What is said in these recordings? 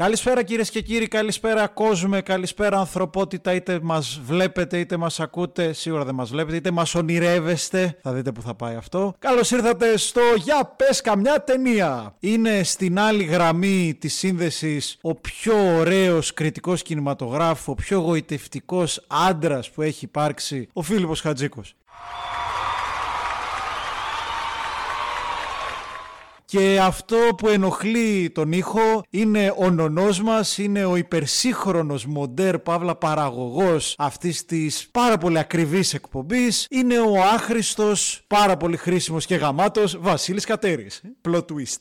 Καλησπέρα κυρίες και κύριοι, καλησπέρα κόσμε, καλησπέρα ανθρωπότητα. Είτε μας βλέπετε είτε μας ακούτε, σίγουρα δεν μας βλέπετε, είτε μας ονειρεύεστε. Θα δείτε που θα πάει αυτό. Καλώς ήρθατε στο Για πες καμιά ταινία. Είναι στην άλλη γραμμή της σύνδεσης ο πιο ωραίος κριτικός κινηματογράφου, ο πιο γοητευτικός άντρας που έχει υπάρξει, ο Φίλιππος Χατζίκος. Και αυτό που ενοχλεί τον ήχο είναι ο νονός μας, είναι ο υπερσύγχρονος μοντέρ παύλα παραγωγός αυτής της πάρα πολύ ακριβής εκπομπής. Είναι ο άχρηστος, πάρα πολύ χρήσιμος και γαμάτος Βασίλης Κατέρης. Plot twist.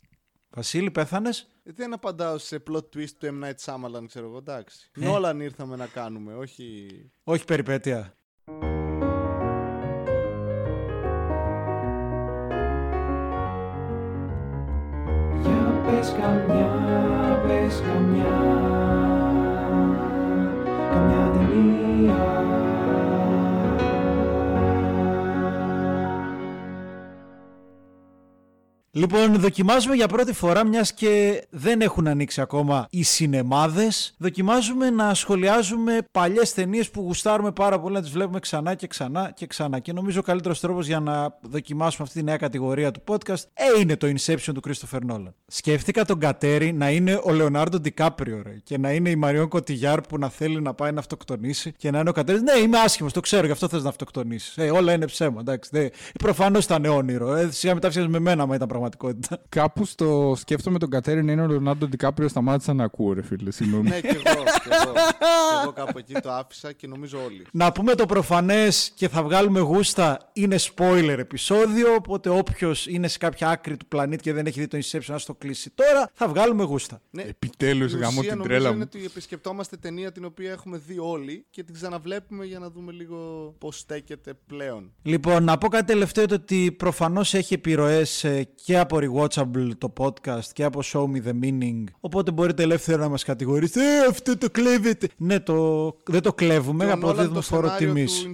Βασίλη, πέθανες; Ε, δεν απαντάω σε plot twist του M. Night Shyamalan, ξέρω εγώ, εντάξει. Ε. Νόλαν ήρθαμε να κάνουμε, όχι... Όχι περιπέτεια. Πες καμιά, πες καμιά Καμιά ταινία Λοιπόν, δοκιμάζουμε για πρώτη φορά, μιας και δεν έχουν ανοίξει ακόμα οι σινεμάδες. Δοκιμάζουμε να σχολιάζουμε παλιές ταινίες που γουστάρουμε πάρα πολύ να τις βλέπουμε ξανά και ξανά και ξανά. Και νομίζω ο καλύτερος τρόπος για να δοκιμάσουμε αυτή τη νέα κατηγορία του podcast ε, είναι το Inception του Christopher Nolan. Σκέφτηκα τον Κατέρι να είναι ο Λεωνάρντο Ντικάπριο, ρε, και να είναι η Μαριόν Κωτιγιάρ που να θέλει να πάει να αυτοκτονήσει και να είναι ο Κατέρι. Ναι, είμαι άσχημος, το ξέρω, γι' αυτό θες να αυτοκτονήσεις. Ε, όλα είναι ψέμα, εντάξει. Προφανώς ήταν όνειρο. Ε, σιγά μετά με μένα, μα ήταν πραγματικό πραγματικότητα. Κάπου στο σκέφτομαι τον Κατέρι να είναι ο Λεωνάρντο Ντικάπριο σταμάτησα να ακούω, ρε φίλε. Συγγνώμη. ναι, και εγώ, και εγώ. και εγώ κάπου εκεί το άφησα και νομίζω όλοι. Να πούμε το προφανές και θα βγάλουμε γούστα. Είναι spoiler επεισόδιο. Οπότε όποιος είναι σε κάποια άκρη του πλανήτη και δεν έχει δει το Inception, ας το κλείσει τώρα. Θα βγάλουμε γούστα. Ναι, Επιτέλους γάμο την τρέλα μου. είναι ότι επισκεπτόμαστε ταινία την οποία έχουμε δει όλοι και την ξαναβλέπουμε για να δούμε λίγο πώς στέκεται πλέον. Λοιπόν, να πω κάτι τελευταίο ότι προφανώς έχει επιρροές ε, και από rewatchable το podcast και από show me the meaning. Οπότε μπορείτε ελεύθερα να μας κατηγορήσετε. Ε, αυτό το κλέβετε. Ναι, το... δεν το κλέβουμε. Αποδίδουμε φόρο τιμής.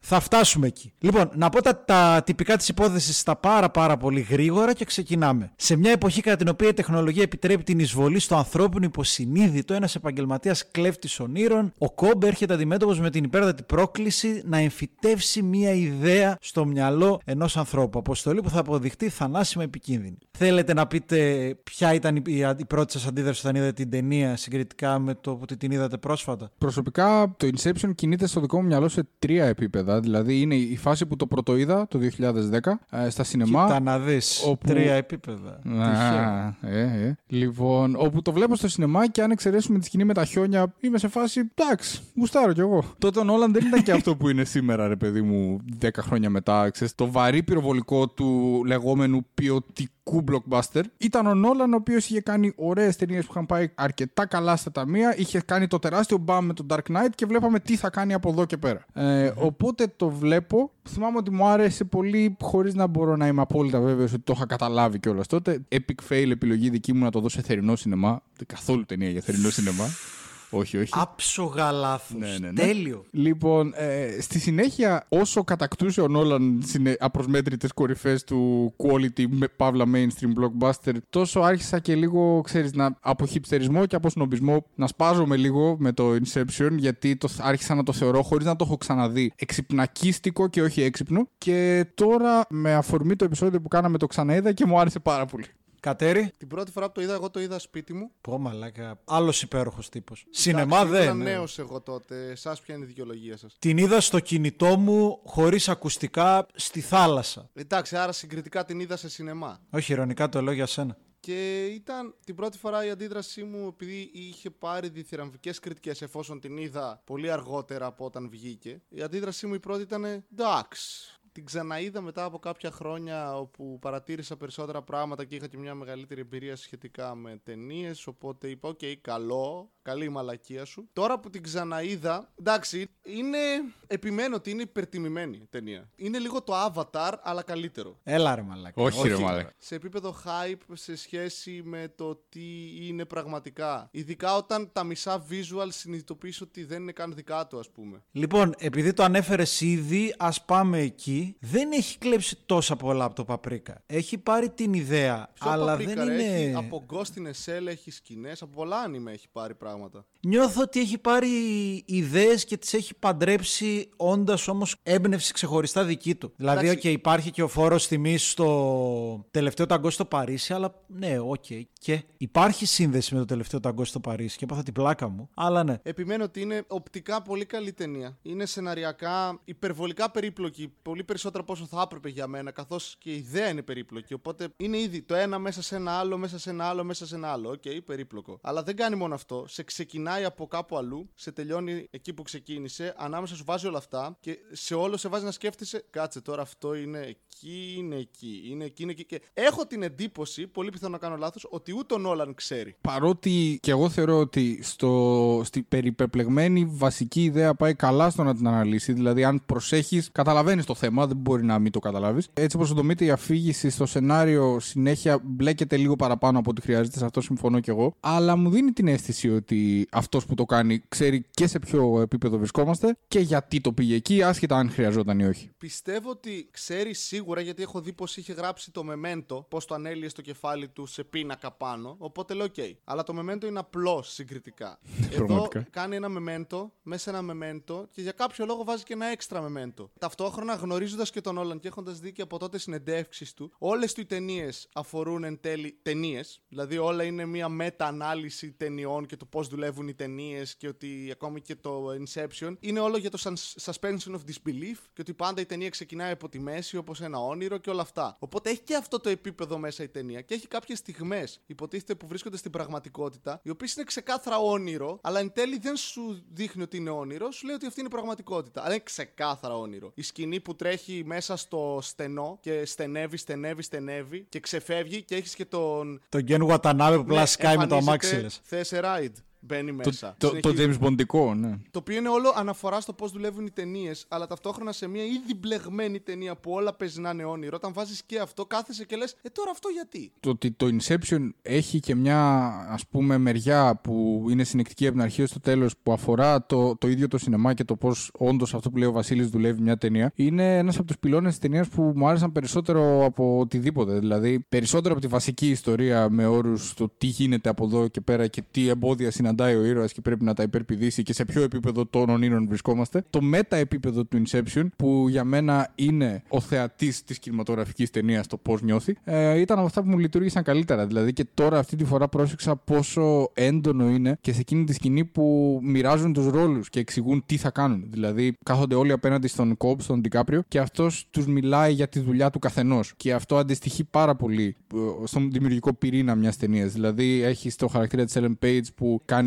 Θα φτάσουμε εκεί. Λοιπόν, να πω τα, τα τυπικά της υπόθεσης στα πάρα πάρα πολύ γρήγορα και ξεκινάμε. Σε μια εποχή κατά την οποία η τεχνολογία επιτρέπει την εισβολή στο ανθρώπινο υποσυνείδητο, ένας επαγγελματίας κλέφτης ονείρων, ο Κόμπ έρχεται αντιμέτωπος με την υπέρτατη πρόκληση να εμφυτεύσει μια ιδέα στο μυαλό ενός ανθρώπου. Αποστολή που θα αποδειχτεί θανάσιμη με επικίνδυνη. Θέλετε να πείτε ποια ήταν η, η πρώτη σας αντίδραση όταν είδατε την ταινία συγκριτικά με το που την είδατε πρόσφατα; Προσωπικά το Inception κινείται στο δικό μου μυαλό σε τρία επίπεδα. Δηλαδή είναι η φάση που το πρωτοείδα το 2010 ε, στα σινεμά. Κοίτα να δεις. Όπου... Τρία επίπεδα. Α, ε, ε. Λοιπόν, όπου το βλέπω στο σινεμά και αν εξαιρέσουμε τη σκηνή με τα χιόνια, είμαι σε φάση. Εντάξει, γουστάρω κι εγώ. Τότε ο Νόλαν δεν ήταν και αυτό που είναι σήμερα, ρε παιδί μου, 10 χρόνια μετά. Ξέρεις, το βαρύ πυροβολικό του λεγόμενου ποιοτικού blockbuster. Ήταν ο Νόλαν, ο οποίος είχε κάνει ωραίες ταινίες που είχαν πάει αρκετά καλά στα ταμεία. Είχε κάνει το τεράστιο μπαμ με τον Dark Knight και βλέπαμε τι θα κάνει από εδώ και πέρα. Ε, οπότε το βλέπω. Θυμάμαι ότι μου άρεσε πολύ, χωρίς να μπορώ να είμαι απόλυτα βέβαιος ότι το είχα καταλάβει κιόλας τότε. Epic fail επιλογή δική μου να το δω σε θερινό σινεμά. Καθόλου ταινία για θερινό σινεμά. Όχι, όχι. Άψογα λάθος. Ναι, ναι, ναι. Τέλειο. Λοιπόν, ε, στη συνέχεια, όσο κατακτούσε ο Νόλαν απροσμέτρητες κορυφές του quality παύλα mainstream blockbuster, τόσο άρχισα και λίγο, ξέρεις, να, από χυψτερισμό και από σνομπισμό να σπάζομαι λίγο με το Inception, γιατί το, άρχισα να το θεωρώ χωρίς να το έχω ξαναδεί εξυπνακίστικο και όχι έξυπνο. Και τώρα, με αφορμή το επεισόδιο που κάναμε, το ξαναείδα και μου άρεσε πάρα πολύ. Κατέρι. Την πρώτη φορά που το είδα, εγώ το είδα σπίτι μου. Πω μαλάκα. Άλλος υπέροχος τύπος. Σινεμά δεν. Ήμουν νέος εγώ τότε. Εσάς ποια είναι η δικαιολογία σας; Την είδα στο κινητό μου χωρίς ακουστικά στη θάλασσα. Εντάξει, άρα συγκριτικά την είδα σε σινεμά. Όχι, ειρωνικά το λέω για σένα. Και ήταν την πρώτη φορά η αντίδρασή μου επειδή είχε πάρει διθυραμβικές κριτικές εφόσον την είδα πολύ αργότερα από όταν βγήκε. Η αντίδρασή μου η πρώτη ήταν εντάξει την ξαναείδα μετά από κάποια χρόνια όπου παρατήρησα περισσότερα πράγματα και είχα και μια μεγαλύτερη εμπειρία σχετικά με ταινίες. Οπότε είπα: Οκ, καλό, καλή η μαλακία σου. Τώρα που την ξαναείδα, εντάξει, είναι. Επιμένω ότι είναι υπερτιμημένη ταινία. Είναι λίγο το Avatar, αλλά καλύτερο. Έλα ρε μαλακά. Όχι, Όχι ρε μαλακά. Σε επίπεδο hype σε σχέση με το τι είναι πραγματικά. Ειδικά όταν τα μισά visual συνειδητοποιήσω ότι δεν είναι καν δικά του, ας πούμε. Λοιπόν, επειδή το ανέφερες ήδη, ας πάμε εκεί αυτή δεν έχει κλέψει τόσα πολλά από το Παπρίκα. Έχει πάρει την ιδέα, Ποιο αλλά Paprika, δεν ρε, είναι. Έχει, από Ghost in a Shell έχει σκηνές, από πολλά anime έχει πάρει πράγματα. Νιώθω ότι έχει πάρει ιδέες και τις έχει παντρέψει όντας όμως έμπνευση ξεχωριστά δική του. Δηλαδή, Εντάξει. οκ, υπάρχει και ο φόρος τιμής στο τελευταίο ταγκό στο Παρίσι, αλλά ναι, οκ. Και υπάρχει σύνδεση με το τελευταίο ταγκό στο Παρίσι και έπαθα την πλάκα μου, αλλά ναι. Επιμένω ότι είναι οπτικά πολύ καλή ταινία. Είναι σεναριακά υπερβολικά περίπλοκη, πολύ περισσότερο από όσο θα έπρεπε για μένα, καθώς και η ιδέα είναι περίπλοκη. Οπότε είναι ήδη το ένα μέσα σε ένα άλλο, μέσα σε ένα άλλο, μέσα σε ένα άλλο. Οκ, περίπλοκο. Αλλά δεν κάνει μόνο αυτό. Σε ξεκινάει από κάπου αλλού, σε τελειώνει εκεί που ξεκίνησε, ανάμεσα σου βάζει όλα αυτά και σε όλο σε βάζει να σκέφτεσαι, κάτσε τώρα αυτό είναι εκεί, είναι εκεί, είναι εκεί, είναι εκεί. Και έχω την εντύπωση, πολύ πιθανό να κάνω λάθος, ότι ούτε ο Νόλαν ξέρει. Παρότι και εγώ θεωρώ ότι στο, στη περιπεπλεγμένη βασική ιδέα πάει καλά στο να την αναλύσει. Δηλαδή, αν προσέχεις, καταλαβαίνεις το θέμα, δεν μπορεί να μην το καταλάβεις. Έτσι όπως δομείται η αφήγηση στο σενάριο, συνέχεια μπλέκεται λίγο παραπάνω από ό,τι χρειάζεται. Σε αυτό συμφωνώ κι εγώ. Αλλά μου δίνει την αίσθηση ότι αυτός που το κάνει ξέρει και σε ποιο επίπεδο βρισκόμαστε και γιατί το πήγε εκεί, άσχετα αν χρειαζόταν ή όχι. Πιστεύω ότι ξέρει σίγουρα γιατί έχω δει πως είχε γράψει το Memento, πώς το ανέλυε στο κεφάλι του σε πίνακα πάνω. Οπότε λέω: Οκ. Αλλά το Memento είναι απλό συγκριτικά. Εδώ Πραγματικά. κάνει ένα Memento, μέσα ένα Memento και για κάποιο λόγο βάζει και ένα έξτρα Memento. Ταυτόχρονα γνωρίζοντας και τον Νόλαν και έχοντας δει και από τότε συνεντεύξεις του, όλες του οι ταινίες αφορούν εν τέλει ταινίες. Δηλαδή όλα είναι μια μετα-ανάλυση ταινιών και το πώς δουλεύουν οι ταινίες και ότι ακόμη και το Inception είναι όλο για το sus- suspension of disbelief και ότι πάντα η ταινία ξεκινάει από τη μέση όπως ένα όνειρο και όλα αυτά. Οπότε έχει και αυτό το επίπεδο μέσα η ταινία και έχει κάποιες στιγμές υποτίθεται που βρίσκονται στην πραγματικότητα, οι οποίες είναι ξεκάθαρα όνειρο, αλλά εν τέλει δεν σου δείχνει ότι είναι όνειρο, σου λέει ότι αυτή είναι η πραγματικότητα. Αλλά είναι ξεκάθαρα όνειρο. Η σκηνή που τρέχει μέσα στο στενό και στενεύει, στενεύει, στενεύει και ξεφεύγει και έχεις και τον. Το Γκέν Watanabe που απλά Ναι, σκάει με το αμάξι εμφανίζεται, λες. Θες a ride. Μπαίνει Το, μέσα. το, το Συνεχίζει. James Bondικό, ναι. Το οποίο είναι όλο αναφορά στο πώς δουλεύουν οι ταινίες, αλλά ταυτόχρονα σε μια ήδη μπλεγμένη ταινία που όλα παίζει να είναι όνειρο. Όταν βάζεις και αυτό, κάθεσαι και λες, Ε, τώρα αυτό γιατί; το ότι το Inception έχει και μια ας πούμε μεριά που είναι συνεκτική από την αρχή ως το τέλος που αφορά το, το ίδιο το σινεμά και το πώς όντως αυτό που λέει ο Βασίλης δουλεύει μια ταινία είναι ένας από τους πυλώνες της ταινίας που μου άρεσαν περισσότερο από οτιδήποτε δηλαδή περισσότερο από τη βασική ιστορία με όρους το τι γίνεται από εδώ και πέρα και τι εμπόδια συναντάει ο ήρωας και πρέπει να τα υπερπηδήσει και σε ποιο επίπεδο των ονείρων βρισκόμαστε το μετα επίπεδο του Inception που για μένα είναι ο θεατής της κινηματογραφικής ταινίας το πώς νιώθει ε, ήταν από αυτά που μου λειτουργήσαν καλύτερα. Δηλαδή και τώρα αυτή τη φορά πρόσεξα πόσο έντονο είναι και σε εκείνη τη σκηνή που μοιράζουν τους ρόλους και εξηγούν τι θα κάνουν. Δηλαδή κάθονται όλοι απέναντι στον Κόμπ, στον Ντικάπριο και αυτός τους μιλάει για τη δουλειά του καθενός. Και αυτό αντιστοιχεί πάρα πολύ ε, στον δημιουργικό πυρήνα μιας ταινίας. Δηλαδή έχει το χαρακτήρα της Ellen Page που κάνει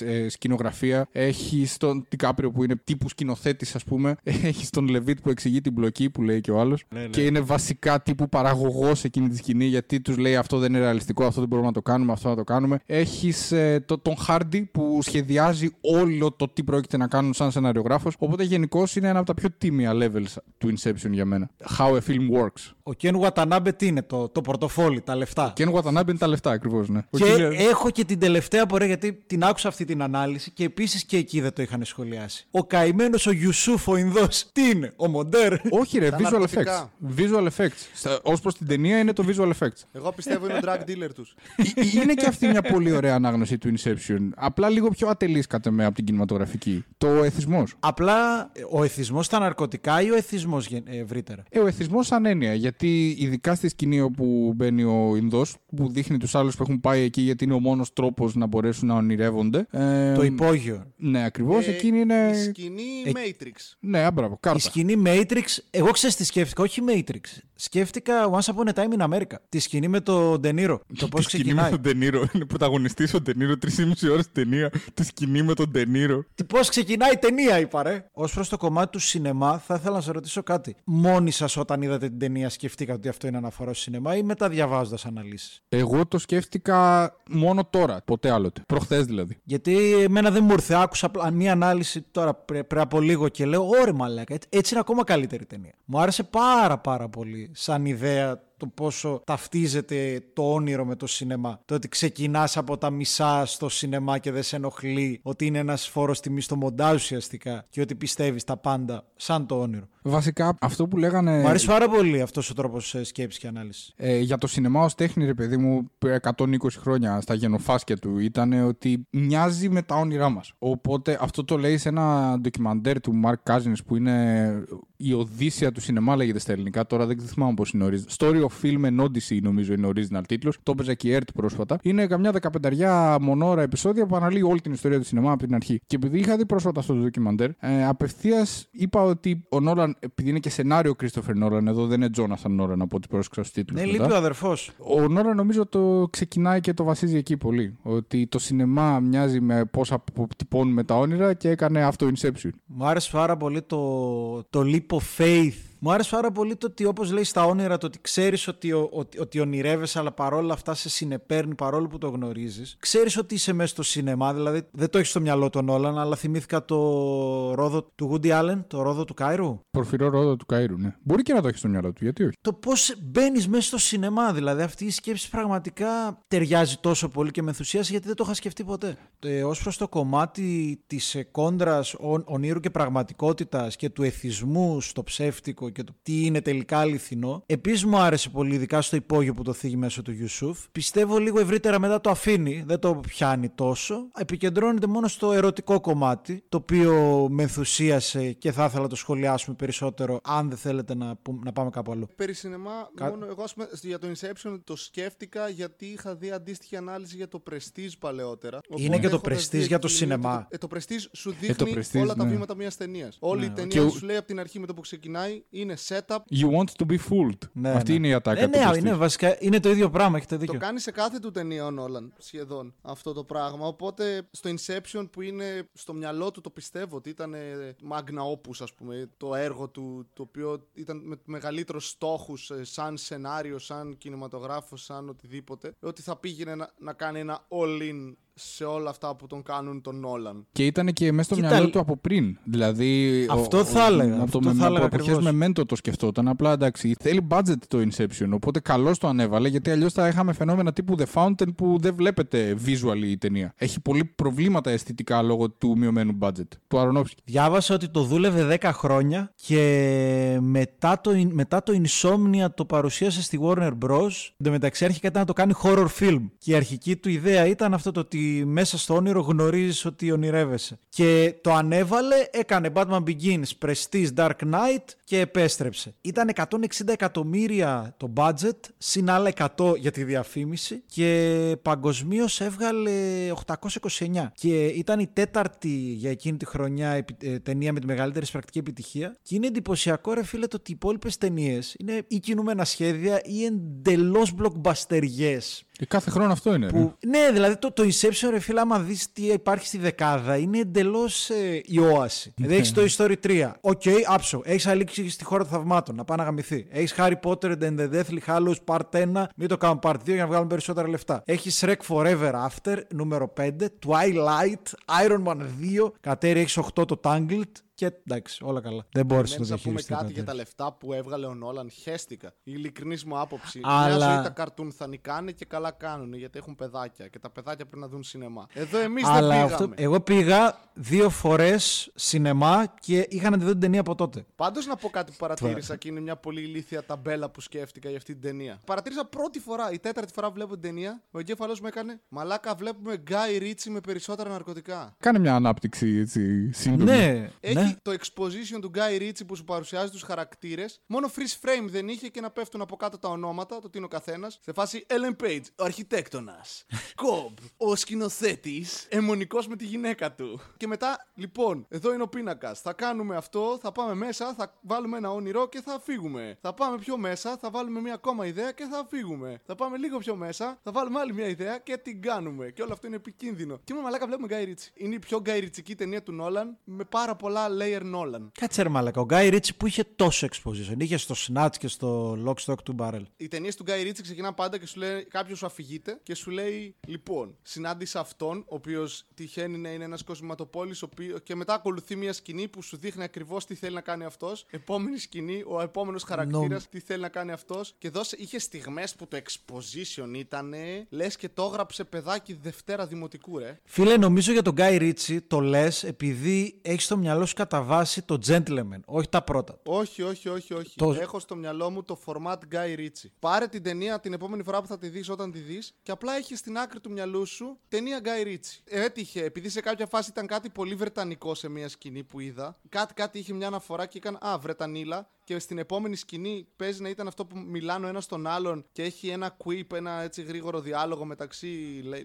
ε, σκηνογραφία, έχει τον Ντικάπριο που είναι τύπου σκηνοθέτης, ας πούμε, έχει τον Λεβίτ που εξηγεί την μπλοκή που λέει και ο άλλος. Και είναι βασικά τύπου παραγωγός εκείνη τη σκηνή γιατί τους λέει αυτό δεν είναι ρεαλιστικό, αυτό δεν μπορούμε να το κάνουμε, αυτό να το κάνουμε. Έχεις το, τον Χάρντι που σχεδιάζει όλο το τι πρόκειται να κάνουν σαν σεναριογράφος. Οπότε γενικώς είναι ένα από τα πιο τίμια levels του Inception για μένα. How a film works. Ο Ken Watanabe τι είναι, το, το πορτοφόλι, τα λεφτά; Και Watanabe είναι τα λεφτά ακριβώς, ναι. Ο Και Killer- έχω και την τελευταία πορεία γιατί την άκουσα αυτή την ανάλυση και επίσης και εκεί δεν το είχαν σχολιάσει. Ο καημένος ο Ιουσούφ ο Ινδός. Τι είναι, ο Μοντέρ; Όχι, ρε, Τα visual effects. ναρκωτικά. Visual effects. Ω προς την ταινία είναι το visual effects. Εγώ πιστεύω είναι ο drug dealer τους. Ε, είναι και αυτή μια πολύ ωραία ανάγνωση του Inception. Απλά λίγο πιο ατελής κατά με από την κινηματογραφική. Το εθισμός. Απλά ε, ο εθισμός στα ναρκωτικά ή ο εθισμός ευρύτερα; Ε, ο εθισμός σαν έννοια. Γιατί ειδικά στη σκηνή όπου μπαίνει ο Ινδός, που δείχνει τους άλλους που έχουν πάει εκεί γιατί είναι ο μόνος τρόπος να μπορέσουν να ονειρεύονται. Ε, το υπόγειο. Ναι, ακριβώς. Ε, εκείνη είναι. Η σκηνή Matrix. Ναι, α, μπράβο, Η κάρτα. σκηνή Matrix, εγώ ξέρω τι σκέφτηκα, όχι Matrix. Σκέφτηκα Once Upon a Time in America. Τη σκηνή με τον Ντενίρο. Το πώς Τη σκηνή με ξεκινάει. τον Ντενίρο. Είναι πρωταγωνιστής ο Ντενίρο 3,5 ώρες ταινία. Τη σκηνή με τον Ντενίρο. Τι πώς ξεκινάει η ταινία, είπα ρε. Ω προς το κομμάτι του σινεμά, θα ήθελα να σε ρωτήσω κάτι. Μόνοι σας όταν είδατε την ταινία σκεφτήκατε ότι αυτό είναι αναφορά στο σινεμά ή μετά διαβάζοντας αναλύσεις; Εγώ το σκέφτηκα μόνο τώρα, ποτέ άλλοτε. Προχθές δηλαδή. Γιατί εμένα δεν μου ήρθε. Άκουσα απλά μία ανάλυση τώρα πρέ- πριν από λίγο και λέω: Ωρε μαλάκα, έτσι, έτσι είναι ακόμα καλύτερη ταινία. Μου άρεσε πάρα πάρα πολύ σαν ιδέα το πόσο ταυτίζεται το όνειρο με το σινεμά. Το ότι ξεκινάς από τα μισά στο σινεμά και δεν σε ενοχλεί, ότι είναι ένας φόρος τιμής στο μοντάζ ουσιαστικά και ότι πιστεύεις τα πάντα σαν το όνειρο. Βασικά αυτό που λέγανε. Μου αρέσει πάρα πολύ αυτός ο τρόπος σκέψης και ανάλυσης. Ε, για το σινεμά ως τέχνη, ρε παιδί μου, 120 χρόνια στα γενοφάσκια του ήταν ότι μοιάζει με τα όνειρά μας. Οπότε αυτό το λέει σε ένα ντοκιμαντέρ του Mark Cousins που είναι η Οδύσσια του σινεμά, λέγεται στα ελληνικά. Τώρα δεν θυμάμαι πώς είναι original. Story of Film and Odyssey, νομίζω είναι ο original τίτλος. Το έπαιζε και η ERT πρόσφατα. Είναι καμιά δεκαπενταριά μονόρα επεισόδια που αναλύει όλη την ιστορία του σινεμά από την αρχή. Και επειδή είχα δει πρόσφατα στο ντοκιμαντέρ, ε, απευθείας είπα ότι ο Νόλαν, επειδή είναι και σενάριο Christopher Νόλαν, εδώ δεν είναι Jonathan Νόλαν από ό,τι πρόσεξα στους τίτλους. Ναι, λείπει ο αδερφός. Ο Νόλαν νομίζω το ξεκινάει και το βασίζει εκεί πολύ. Ότι το σινεμά μοιάζει με πώς αποτυπώνουμε τα όνειρα και έκανε αυτό Inception. Μου άρεσε πάρα πολύ το, το leap of faith μου άρεσε πάρα πολύ το ότι όπως λέει στα όνειρα, το ότι ξέρεις ότι, ότι, ότι ονειρεύεσαι, αλλά παρόλα αυτά σε συνεπέρνει παρόλο που το γνωρίζεις. Ξέρεις ότι είσαι μέσα στο σινεμά, δηλαδή δεν το έχεις στο μυαλό τον Όλαν, αλλά θυμήθηκα το ρόδο του Woody Allen, το ρόδο του Κάιρου. Πορφυρό ρόδο του Κάιρου, ναι. Μπορεί και να το έχεις στο μυαλό του, γιατί όχι. Το πώς μπαίνεις μέσα στο σινεμά, δηλαδή αυτή η σκέψη πραγματικά ταιριάζει τόσο πολύ και με ενθουσίαση, γιατί δεν το είχα σκεφτεί ποτέ. Ε, Ω προς το κομμάτι της ε, κόντρα ονείρου και πραγματικότητας και του εθισμού στο ψεύτικο και το τι είναι τελικά αληθινό. Επίσης μου άρεσε πολύ, ειδικά στο υπόγειο που το θίγει μέσω του Ιουσούφ. Πιστεύω λίγο ευρύτερα μετά το αφήνει, δεν το πιάνει τόσο. Επικεντρώνεται μόνο στο ερωτικό κομμάτι, το οποίο με ενθουσίασε και θα ήθελα να το σχολιάσουμε περισσότερο, αν δεν θέλετε να, να πάμε κάπου αλλού. Περί σινεμά, Κα... μόνο εγώ πούμε, για το Inception το σκέφτηκα γιατί είχα δει αντίστοιχη ανάλυση για το Prestige παλαιότερα. Είναι και το Prestige για το σινεμά. Ε, το Prestige σου ε, δείχνει ε, όλα ναι. τα βήματα μιας ταινίας. Όλη ναι, η ταινία και... σου λέει από την αρχή με το που ξεκινάει είναι setup. You want to be fooled. Ναι, Αυτή ναι. είναι η ατάκα. Ε, ναι, είναι, βασικά, είναι το ίδιο πράγμα. Έχετε δίκιο. Το κάνει σε κάθε του ταινία ο Νόλαν σχεδόν αυτό το πράγμα. Οπότε στο Inception που είναι στο μυαλό του το πιστεύω ότι ήταν Magna Opus, ας πούμε, το έργο του το οποίο ήταν με μεγαλύτερους στόχους ε, σαν σενάριο, σαν κινηματογράφο, σαν οτιδήποτε. Ότι θα πήγαινε να, να κάνει ένα all-in σε όλα αυτά που τον κάνουν τον Νόλαν. Και ήταν και μέσα στο Κοίτα... μυαλό του από πριν. Δηλαδή. Αυτό ο, θα έλεγα. Από το με, θα έλεγα από με μέντο το σκεφτόταν. Απλά εντάξει, θέλει budget το Inception. Οπότε καλώς το ανέβαλε γιατί αλλιώς θα είχαμε φαινόμενα τύπου The Fountain που δεν βλέπετε visual η ταινία. Έχει πολύ προβλήματα αισθητικά λόγω του μειωμένου budget. Του Αρονόφσκι. Διάβασα ότι το δούλευε 10 χρόνια και μετά το, μετά το Insomnia το παρουσίασε στη Warner Bros. Εν τω μεταξύ έρχεται να το κάνει horror film. Και η αρχική του ιδέα ήταν αυτό το ότι μέσα στο όνειρο γνωρίζεις ότι ονειρεύεσαι. Και το ανέβαλε, έκανε Batman Begins, Prestige, Dark Knight και επέστρεψε. Ήταν 160 εκατομμύρια το budget, συν άλλα 100 για τη διαφήμιση και παγκοσμίως έβγαλε 829. Και ήταν η τέταρτη για εκείνη τη χρονιά ε, ταινία με τη μεγαλύτερη εισπρακτική επιτυχία. Και είναι εντυπωσιακό, ρε φίλε, το ότι οι υπόλοιπες ταινίες είναι ή κινούμενα σχέδια ή εντελώς blockbuster ιές και κάθε χρόνο αυτό είναι. Που, ναι, δηλαδή το, το Inception, ρε φίλε, άμα δεις τι υπάρχει στη δεκάδα, είναι εντελώς ε, η όαση. Δηλαδή έχεις το Toy Story 3. Ok, okay, άψογο. Έχεις Αλίκη στη χώρα των θαυμάτων, να πάει να γαμηθεί. Έχεις Harry Potter and the Deathly Hallows Part 1, μην το κάνουμε Part 2 για να βγάλουμε περισσότερα λεφτά. Έχεις Shrek Forever After, νούμερο 5, Twilight, Iron Man 2, κατέρι έχεις 8 το Tangled, και εντάξει, όλα καλά. Δεν μπόρεσε να το διαχειριστεί. Να πούμε κάτι για τα λεφτά που έβγαλε ο Νόλαν. Χαίστηκα. Η ειλικρινής μου άποψη. Αλλά... Μια ζωή τα καρτούν θα νικάνε και καλά κάνουν γιατί έχουν παιδάκια. Και τα παιδάκια πρέπει να δουν σινεμά. Εδώ εμείς δεν πήγαμε. Αυτό... Εγώ πήγα δύο φορές σινεμά και είχα να τη δω την ταινία από τότε. Πάντως να πω κάτι που παρατήρησα και είναι μια πολύ ηλίθια ταμπέλα που σκέφτηκα για αυτή την ταινία. Παρατήρησα πρώτη φορά, η τέταρτη φορά βλέπω την ταινία, ο εγκέφαλο μου έκανε Μαλάκα βλέπουμε Γκάι Ρίτσι με περισσότερα ναρκωτικά. Κάνε μια ανάπτυξη έτσι σύντομη. Ναι, Έχει ναι. Το exposition του Guy Ritchie που σου παρουσιάζει τους χαρακτήρες. Μόνο freeze frame δεν είχε και να πέφτουν από κάτω τα ονόματα, το τι είναι ο καθένας. Σε φάση Ellen Page, ο αρχιτέκτονας. Cobb, ο σκηνοθέτης, αιμονικός με τη γυναίκα του. Και μετά, λοιπόν, εδώ είναι ο πίνακας. Θα κάνουμε αυτό, θα πάμε μέσα, θα βάλουμε ένα όνειρο και θα φύγουμε. Θα πάμε πιο μέσα, θα βάλουμε μια ακόμα ιδέα και θα φύγουμε. Θα πάμε λίγο πιο μέσα, θα βάλουμε άλλη μια ιδέα και την κάνουμε. Και όλο αυτό είναι επικίνδυνο. Και με μαλάκα βλέπουμε Guy Ritchie. Είναι η πιο Guy Ritchie ταινία του Νόλαν με πάρα πολλά layer Nolan. Κάτσε ρε μαλακα. Ο Γκάι Ρίτσι που είχε τόσο exposition. Είχε στο Snatch και στο Lock Stock του Barrel. Οι ταινίες του Guy Ritchie ξεκινάνε πάντα και σου λέει κάποιος σου αφηγείται και σου λέει: Λοιπόν, συνάντησα αυτόν, ο οποίος τυχαίνει να είναι ένας κοσηματοπόλη, και μετά ακολουθεί μια σκηνή που σου δείχνει ακριβώς τι θέλει να κάνει αυτός. Επόμενη σκηνή, ο επόμενος χαρακτήρας, τι θέλει να κάνει αυτός. Και εδώ είχε στιγμές που το exposition ήταν λες και το έγραψε παιδάκι Δευτέρα Δημοτικού, ρε. Φίλε, νομίζω για τον Γκάι Ρίτσι το λες επειδή έχεις στο μυαλό σου κατά βάση το gentleman, όχι τα πρώτα. Όχι, όχι, όχι, όχι. Το... Έχω στο μυαλό μου το format Guy Ritchie. Πάρε την ταινία την επόμενη φορά που θα τη δεις όταν τη δεις και απλά έχει στην άκρη του μυαλού σου ταινία Guy Ritchie. Έτυχε, επειδή σε κάποια φάση ήταν κάτι πολύ βρετανικό σε μια σκηνή που είδα. Κάτι, κάτι είχε μια αναφορά και έκανε Α, Βρετανίλα και στην επόμενη σκηνή παίζει να ήταν αυτό που μιλάνε ο ένας τον άλλον και έχει ένα quip, ένα έτσι γρήγορο διάλογο μεταξύ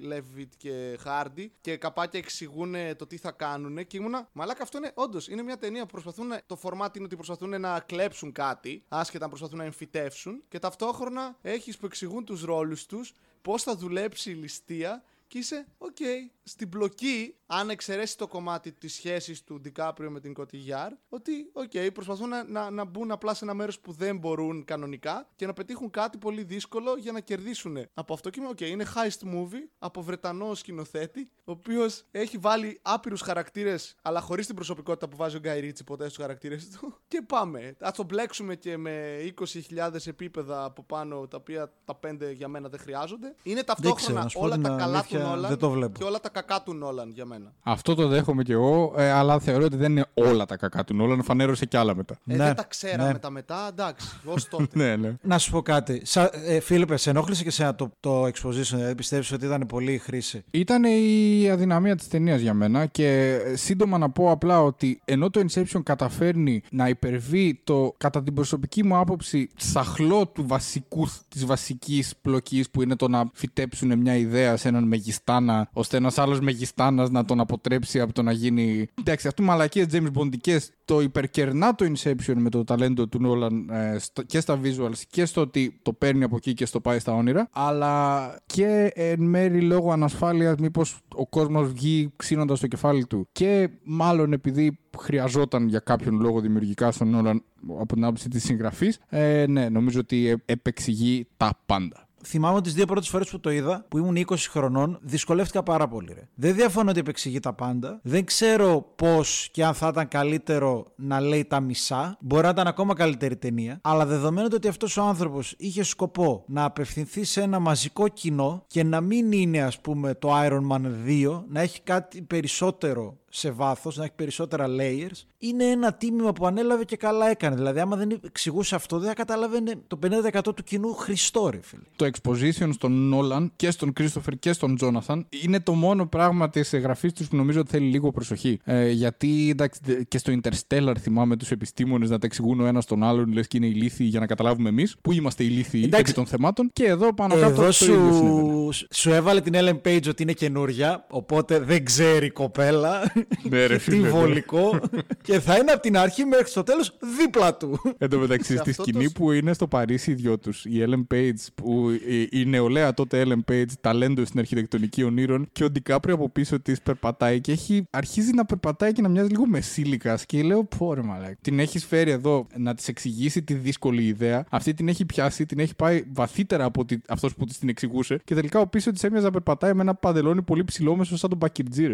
Λεβίτ και Χάρντι και καπάκια εξηγούν το τι θα κάνουν. Και ήμουνα, μαλάκα αυτό είναι όντως είναι μια ταινία που προσπαθούν. Το format είναι ότι προσπαθούν να κλέψουν κάτι, άσχετα αν προσπαθούν να εμφυτεύσουν και ταυτόχρονα έχεις που εξηγούν τους ρόλους τους, πώς θα δουλέψει η ληστεία και είσαι, ok, okay, στην πλοκή, αν εξαιρέσεις το κομμάτι της σχέσης του Ντικάπριο με την Κοτιγιάρ, ότι, ok, okay, προσπαθούν να, να, να μπουν απλά σε ένα μέρος που δεν μπορούν κανονικά και να πετύχουν κάτι πολύ δύσκολο για να κερδίσουν από αυτό. Και ok, okay, είναι heist movie από Βρετανό σκηνοθέτη, ο οποίος έχει βάλει άπειρους χαρακτήρες, αλλά χωρίς την προσωπικότητα που βάζει ο Γκάι Ρίτσι ποτέ στους χαρακτήρες του. Και πάμε. Ας το μπλέξουμε και με 20.000 επίπεδα από πάνω, τα οποία τα πέντε για μένα δεν χρειάζονται. Είναι ταυτόχρονα όλα τα καλά του Νόλαν και όλα τα κακά του Νόλαν για μένα. Αυτό το δέχομαι κι εγώ, ε, αλλά θεωρώ ότι δεν είναι όλα τα κακά του Νόλαν. Φανέρωσε κι άλλα μετά. Ε, ναι, δεν τα ξέραμε ναι. τα μετά, εντάξει, ως τότε. ναι, ναι. Να σου πω κάτι. Σα, ε, Φίλιππε, σε ενόχλησε και σένα το, το exposition, δηλαδή πιστεύεις ότι ήταν πολύ η χρήση; Ήταν η αδυναμία της ταινίας για μένα και ε, σύντομα να πω απλά ότι ενώ το Inception καταφέρνει να υπερβεί το, κατά την προσωπική μου άποψη, σαχλό του βασικού, της βασικής πλοκής που είναι το να φυτέψουν μια ιδέα σε έναν μεγιστάνα, ώστε ένα άλλος μεγιστάνας να τον αποτρέψει από το να γίνει. Εντάξει, αυτού μαλακίες James Bondικέ το υπερκερνά το Inception με το ταλέντο του Nolan ε, και στα visuals και στο ότι το παίρνει από εκεί και στο πάει στα όνειρα. Αλλά και εν μέρη λόγω ανασφάλειας, μήπως ο κόσμος βγει ξύνοντας το κεφάλι του. Και μάλλον επειδή χρειαζόταν για κάποιον λόγο δημιουργικά στον Nolan από την άποψη της συγγραφής, ε, ναι, νομίζω ότι επεξηγεί τα πάντα θυμάμαι τις δύο πρώτες φορές που το είδα, που ήμουν 20 χρονών, δυσκολεύτηκα πάρα πολύ. Ρε. Δεν διαφωνώ ότι επεξηγεί τα πάντα. Δεν ξέρω πώς και αν θα ήταν καλύτερο να λέει τα μισά. Μπορεί να ήταν ακόμα καλύτερη ταινία. Αλλά δεδομένου ότι αυτός ο άνθρωπος είχε σκοπό να απευθυνθεί σε ένα μαζικό κοινό και να μην είναι, ας πούμε, το Iron Man 2, να έχει κάτι περισσότερο σε βάθος, να έχει περισσότερα layers, είναι ένα τίμημα που ανέλαβε και καλά έκανε. Δηλαδή, άμα δεν εξηγούσε αυτό, δεν θα καταλαβαίνει το 50% του κοινού Χριστό, ρε φίλε. Το exposition στον Νόλαν και στον Κρίστοφερ και στον Τζόναθαν είναι το μόνο πράγμα της εγγραφής τους που νομίζω ότι θέλει λίγο προσοχή. Ε, γιατί εντάξει, και στο Interstellar θυμάμαι τους επιστήμονες να τα εξηγούν ο ένας τον άλλον, λες και είναι ηλίθιοι για να καταλάβουμε εμείς που είμαστε ηλίθιοι εντάξει, επί των θεμάτων. Και εδώ πάνω κάτω. Εδώ σου, σου έβαλε την Ellen Page ότι είναι καινούρια, οπότε δεν ξέρει κοπέλα. Ναι, ρε, φίλε, τι ναι. βολικό. και θα είναι από την αρχή μέχρι στο τέλος δίπλα του. Εν τω μεταξύ, στη σκηνή που είναι στο Παρίσι οι δυο τους, η Ellen Page, που η νεολαία τότε Ellen Page, ταλέντο στην αρχιτεκτονική ονείρων, και ο Ντικάπριο από πίσω της περπατάει και έχει, αρχίζει να περπατάει και να μοιάζει λίγο μεσήλικα. Και λέω, πόρε μαλάκι. Την έχεις φέρει εδώ να της εξηγήσει τη δύσκολη ιδέα. Αυτή την έχει πιάσει, την έχει πάει βαθύτερα από αυτός που της την εξηγούσε. Και τελικά ο πίσω της έμοιαζε να περπατάει με ένα παντελόνι πολύ ψηλόμεσο σαν τον Μπακυρτζή,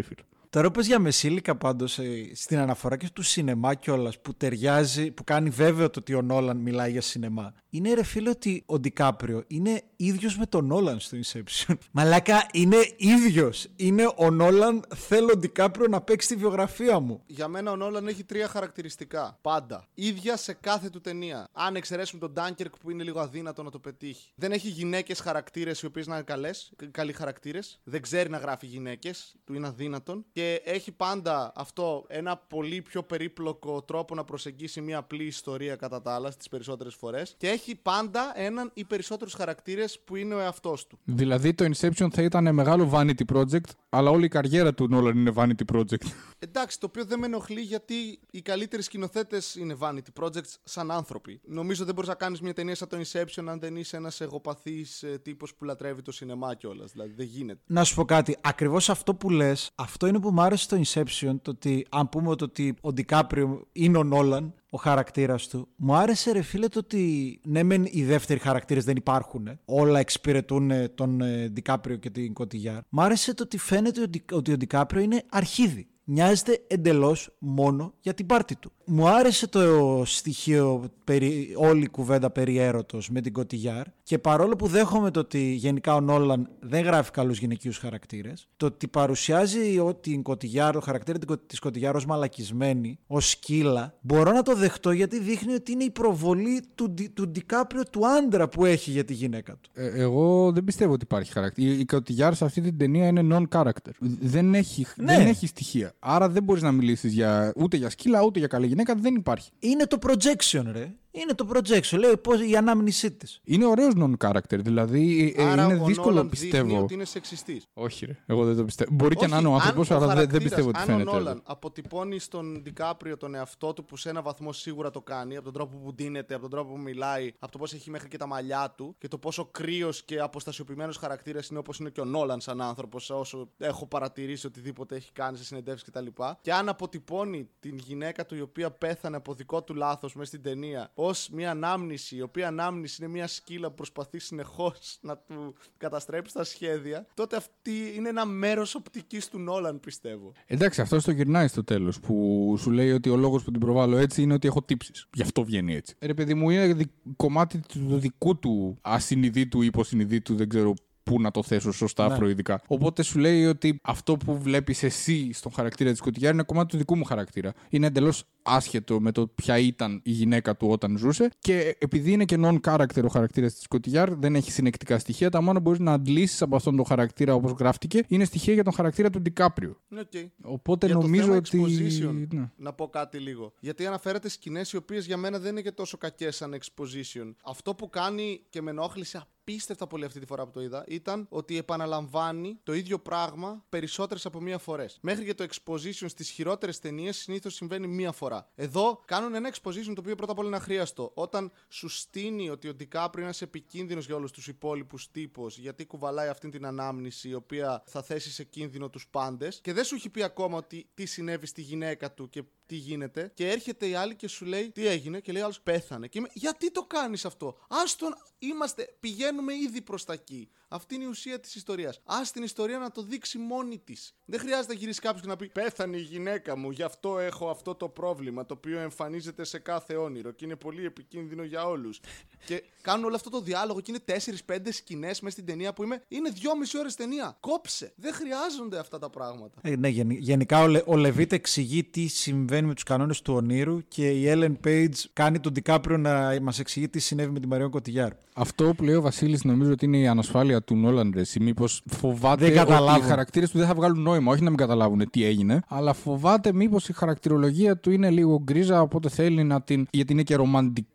Τώρα πες για μεσήλικα πάντως ε, στην αναφορά και του σινεμά κιόλας που ταιριάζει, που κάνει βέβαιο το ότι ο Νόλαν μιλάει για σινεμά. Είναι ρε φίλε ότι ο Ντικάπριο είναι ίδιος με τον Νόλαν στο Inception. Μαλάκα είναι ίδιος. Είναι ο Νόλαν. Θέλω ο Ντικάπριο να παίξει τη βιογραφία μου. Για μένα ο Νόλαν έχει τρία χαρακτηριστικά. Πάντα. ίδια σε κάθε του ταινία. Αν εξαιρέσουμε τον Ντάνκερκ που είναι λίγο αδύνατο να το πετύχει. Δεν έχει γυναίκες χαρακτήρες οι οποίες να είναι καλές, καλοί χαρακτήρες. Δεν ξέρει να γράφει γυναίκες, του είναι αδύνατον και έχει πάντα αυτό ένα πολύ πιο περίπλοκο τρόπο να προσεγγίσει μια απλή ιστορία κατά τα άλλα στις περισσότερες φορές και έχει πάντα έναν ή περισσότερους χαρακτήρες που είναι ο εαυτός του. Δηλαδή το Inception θα ήταν μεγάλο vanity project, αλλά όλη η καριέρα του Nolan είναι vanity project. Εντάξει, το οποίο δεν με ενοχλεί γιατί οι καλύτεροι σκηνοθέτες είναι vanity projects σαν άνθρωποι. Νομίζω δεν μπορείς να κάνεις μια ταινία σαν το Inception αν δεν είσαι ένας εγωπαθής τύπος που λατρεύει το σινεμά κιόλας. Δηλαδή δεν γίνεται. Να σου πω κάτι. Ακριβώς αυτό που λες, αυτό είναι που μου άρεσε στο Inception. Το ότι, αν πούμε το ότι ο Ντικάπριο είναι ο Νόλαν, ο χαρακτήρας του. Μου άρεσε, ρε φίλε, το ότι ναι, μεν οι δεύτεροι χαρακτήρες δεν υπάρχουν. Όλα εξυπηρετούν ε, τον ε, Ντικάπριο και την Κωτιγιάρ. Μου άρεσε το ότι φαίνεται ότι ο Ντικάπριο είναι αρχίδι νοιάζεται εντελώς μόνο για την πάρτη του. Μου άρεσε το στοιχείο, περί, όλη η κουβέντα περί έρωτος με την Κωτιγιάρ και παρόλο που δέχομαι το ότι γενικά ο Νόλαν δεν γράφει καλούς γυναικείους χαρακτήρες, το ότι παρουσιάζει την Κωτιγιάρ, το χαρακτήρα της Κωτιγιάρ ως μαλακισμένη, ως σκύλα, μπορώ να το δεχτώ γιατί δείχνει ότι είναι η προβολή του, του Ντικάπριο του άντρα που έχει για τη γυναίκα του. Ε, εγώ δεν πιστεύω ότι υπάρχει χαρακτήρα. Η, η Κωτιγιάρ σε αυτή την ταινία είναι non-character. Δεν έχει, ναι. δεν έχει στοιχεία. Άρα δεν μπορείς να μιλήσεις για, ούτε για σκύλα ούτε για καλή γυναίκα. Δεν υπάρχει. Είναι το projection, ρε. Είναι το projection. Λέει πώς, η ανάμνησή της. Είναι ωραίος non-character. Δηλαδή ε, Άρα, είναι ο δύσκολο Νόλαν πιστεύω. ότι είναι σεξιστής. Όχι, ρε. Εγώ δεν το πιστεύω. Μπορεί Όχι, και να είναι ο άνθρωπος, αλλά δεν, δεν πιστεύω ότι αν φαίνεται. Αν ο Νόλαν αποτυπώνει στον Δικάπριο τον εαυτό του που σε ένα βαθμό σίγουρα το κάνει, από τον τρόπο που ντύνεται, από τον τρόπο που μιλάει, από το πώς έχει μέχρι και τα μαλλιά του και το πόσο κρύος και αποστασιοποιημένος χαρακτήρας είναι όπως είναι και ο Νόλαν σαν άνθρωπος, όσο έχω παρατηρήσει οτιδήποτε έχει κάνει σε συνεντεύξεις κτλ. Και, και αν αποτυπώνει την γυναίκα του η οποία πέθανε από δικό του λάθος μέσα στην ταινία ως μια ανάμνηση, η οποία ανάμνηση είναι μια σκύλα που προσπαθεί συνεχώς να του καταστρέψει τα σχέδια, τότε αυτή είναι ένα μέρος οπτικής του Νόλαν, πιστεύω. Εντάξει, αυτό το γυρνάει στο τέλος που σου λέει ότι ο λόγος που την προβάλλω έτσι είναι ότι έχω τύψεις. Γι' αυτό βγαίνει έτσι. Ρε παιδί μου, είναι κομμάτι του δικού του ασυνειδήτου ή υποσυνειδήτου, δεν ξέρω πού να το θέσω σωστά ναι. φροηδικά. Οπότε σου λέει ότι αυτό που βλέπεις εσύ στον χαρακτήρα της Κωτιγιάρ είναι κομμάτι του δικού μου χαρακτήρα. Είναι εντελώς άσχετο με το ποια ήταν η γυναίκα του όταν ζούσε. Και επειδή είναι και non-character ο χαρακτήρας της Κωτιγιάρ, δεν έχει συνεκτικά στοιχεία. Τα μόνο που μπορείς να αντλήσεις από αυτόν τον χαρακτήρα όπως γράφτηκε είναι στοιχεία για τον χαρακτήρα του Ντικάπριο. Okay. Οπότε για νομίζω το ότι. Ναι. Να πω κάτι λίγο. Γιατί αναφέρατε σκηνές οι οποίες για μένα δεν είναι και τόσο κακές σαν exposition. Αυτό που κάνει και με ενόχλησε απίστευτα πολύ αυτή τη φορά που το είδα ήταν ότι επαναλαμβάνει το ίδιο πράγμα περισσότερες από μία φορές. Μέχρι και το exposition στις χειρότερες ταινίες συνήθως συμβαίνει μία φορά. Εδώ κάνουν ένα exposition το οποίο πρώτα απ' όλα είναι αχρίαστο. Όταν σου στείνει ότι ο Ντικάπριο είναι επικίνδυνος για όλους τους υπόλοιπους τύπους, γιατί κουβαλάει αυτή την ανάμνηση η οποία θα θέσει σε κίνδυνο τους πάντες και δεν σου έχει πει ακόμα ότι τι συνέβη στη γυναίκα του και τι γίνεται. Και έρχεται η άλλη και σου λέει τι έγινε και λέει άλλος πέθανε. Και είμαι, γιατί το κάνεις αυτό; Άστον, είμαστε, πηγαίνουμε ήδη προς τα εκεί. Αυτή είναι η ουσία της ιστορίας. Α την ιστορία να το δείξει μόνη της. Δεν χρειάζεται να γυρίσεις κάποιος και να πει Πέθανε η γυναίκα μου, γι' αυτό έχω αυτό το πρόβλημα το οποίο εμφανίζεται σε κάθε όνειρο και είναι πολύ επικίνδυνο για όλους. και κάνουν όλο αυτό το διάλογο και είναι 4-5 σκηνές μέσα στην ταινία που είμαι. Είναι 2,5 ώρες ταινία. Κόψε. Δεν χρειάζονται αυτά τα πράγματα. Ε, ναι, γενικά ο, Λε, ο Λεβίτ εξηγεί τι συμβαίνει με τους κανόνες του ονείρου και η Ellen Page κάνει τον Ντικάπριο να μας εξηγεί τι συνέβη με τη Μαριόν Κωτιγιάρ. Αυτό που λέει ο Βασίλης νομίζω ότι είναι η ανασφάλεια του Νόλαν Ρεσί. Μήπως φοβάται δεν ότι οι χαρακτήρες του δεν θα βγάλουν νόημα. Όχι να μην καταλάβουν τι έγινε, αλλά φοβάται μήπως η χαρακτηρολογία του είναι λίγο γκρίζα, οπότε θέλει να την. γιατί είναι και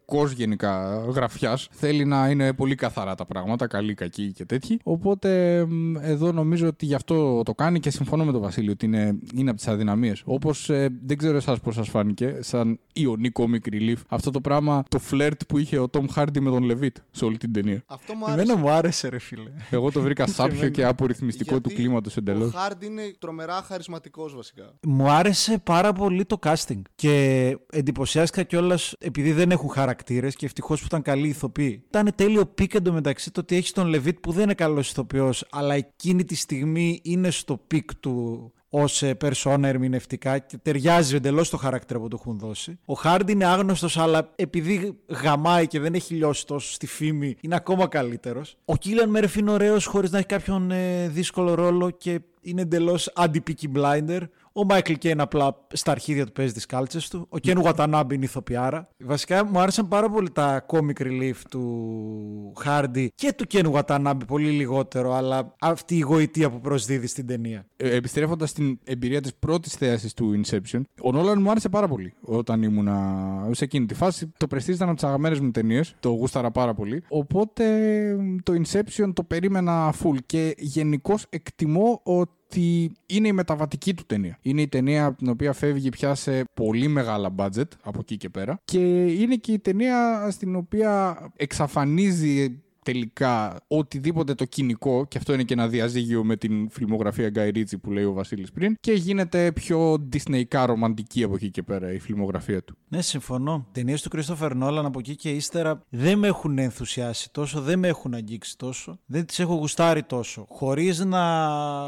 ρομαντικό γενικά γραφιάς. Θέλει να είναι πολύ καθαρά τα πράγματα, καλή, κακή και τέτοιοι. Οπότε εδώ νομίζω ότι γι' αυτό το κάνει και συμφωνώ με τον Βασίλη ότι είναι, είναι από τις αδυναμίες. Όπως ε, δεν ξέρω εσάς πώς σας φάνηκε, σαν οιονεί comic relief, αυτό το πράγμα, το φλερτ που είχε ο Τομ Χάρντι με τον Λεβίτ σε όλη την ταινία. Αυτό μου άρεσε. μου άρεσε, ρε φίλε. Εγώ το βρήκα σάπιο και απορρυθμιστικό του κλίματος εντελώς. Ο Χάρντι είναι τρομερά χαρισματικός βασικά. Μου άρεσε πάρα πολύ το casting. Και εντυπωσιάστηκα κιόλας επειδή δεν έχουν χαρακτήρες και ευτυχώς που ήταν καλοί ηθοποιοί. Ήταν τέλειο pick εντωμεταξύ το ότι έχεις τον Λεβίτ που δεν είναι καλός ηθοποιός, αλλά εκείνη τη στιγμή είναι στο peak του ως περσόνα ερμηνευτικά και ταιριάζει εντελώς το χαρακτήρα που του έχουν δώσει. Ο Χάρντι είναι άγνωστος, αλλά επειδή γαμάει και δεν έχει λιώσει τόσο στη φήμη, είναι ακόμα καλύτερος. Ο Κίλιαν Μέρφ είναι ωραίος χωρίς να έχει κάποιον ε, δύσκολο ρόλο και είναι εντελώς αντι-Peaky Blinder. Ο Μάικλ Κέιν απλά στα αρχίδια του παίζει τις κάλτσες του. Ο Κέν Γουατανάμπι είναι ηθοποιάρα. Βασικά μου άρεσαν πάρα πολύ τα comic relief του Χάρντι και του Κέν Γουατανάμπι πολύ λιγότερο, αλλά αυτή η γοητεία που προσδίδει στην ταινία. Ε, Επιστρέφοντας στην εμπειρία της πρώτης θέασης του Inception, ο Νόλαν μου άρεσε πάρα πολύ όταν ήμουνα σε εκείνη τη φάση. Το Prestige ήταν από τις αγαπημένες μου ταινίες. Το γούσταρα πάρα πολύ. Οπότε το Inception το περίμενα full και γενικώς εκτιμώ ότι ότι είναι η μεταβατική του ταινία. Είναι η ταινία από την οποία φεύγει πια σε πολύ μεγάλα budget από εκεί και πέρα. Και είναι και η ταινία στην οποία εξαφανίζει τελικά οτιδήποτε το κοινικό, και αυτό είναι και ένα διαζύγιο με την φιλμογραφία Guy Ritchie που λέει ο Βασίλης πριν, και γίνεται πιο Disney ρομαντική από εκεί και πέρα η φιλμογραφία του. Ναι, συμφωνώ. Ταινίες του Christopher Nolan από εκεί και ύστερα δεν με έχουν ενθουσιάσει τόσο, δεν με έχουν αγγίξει τόσο, δεν τις έχω γουστάρει τόσο. Χωρίς να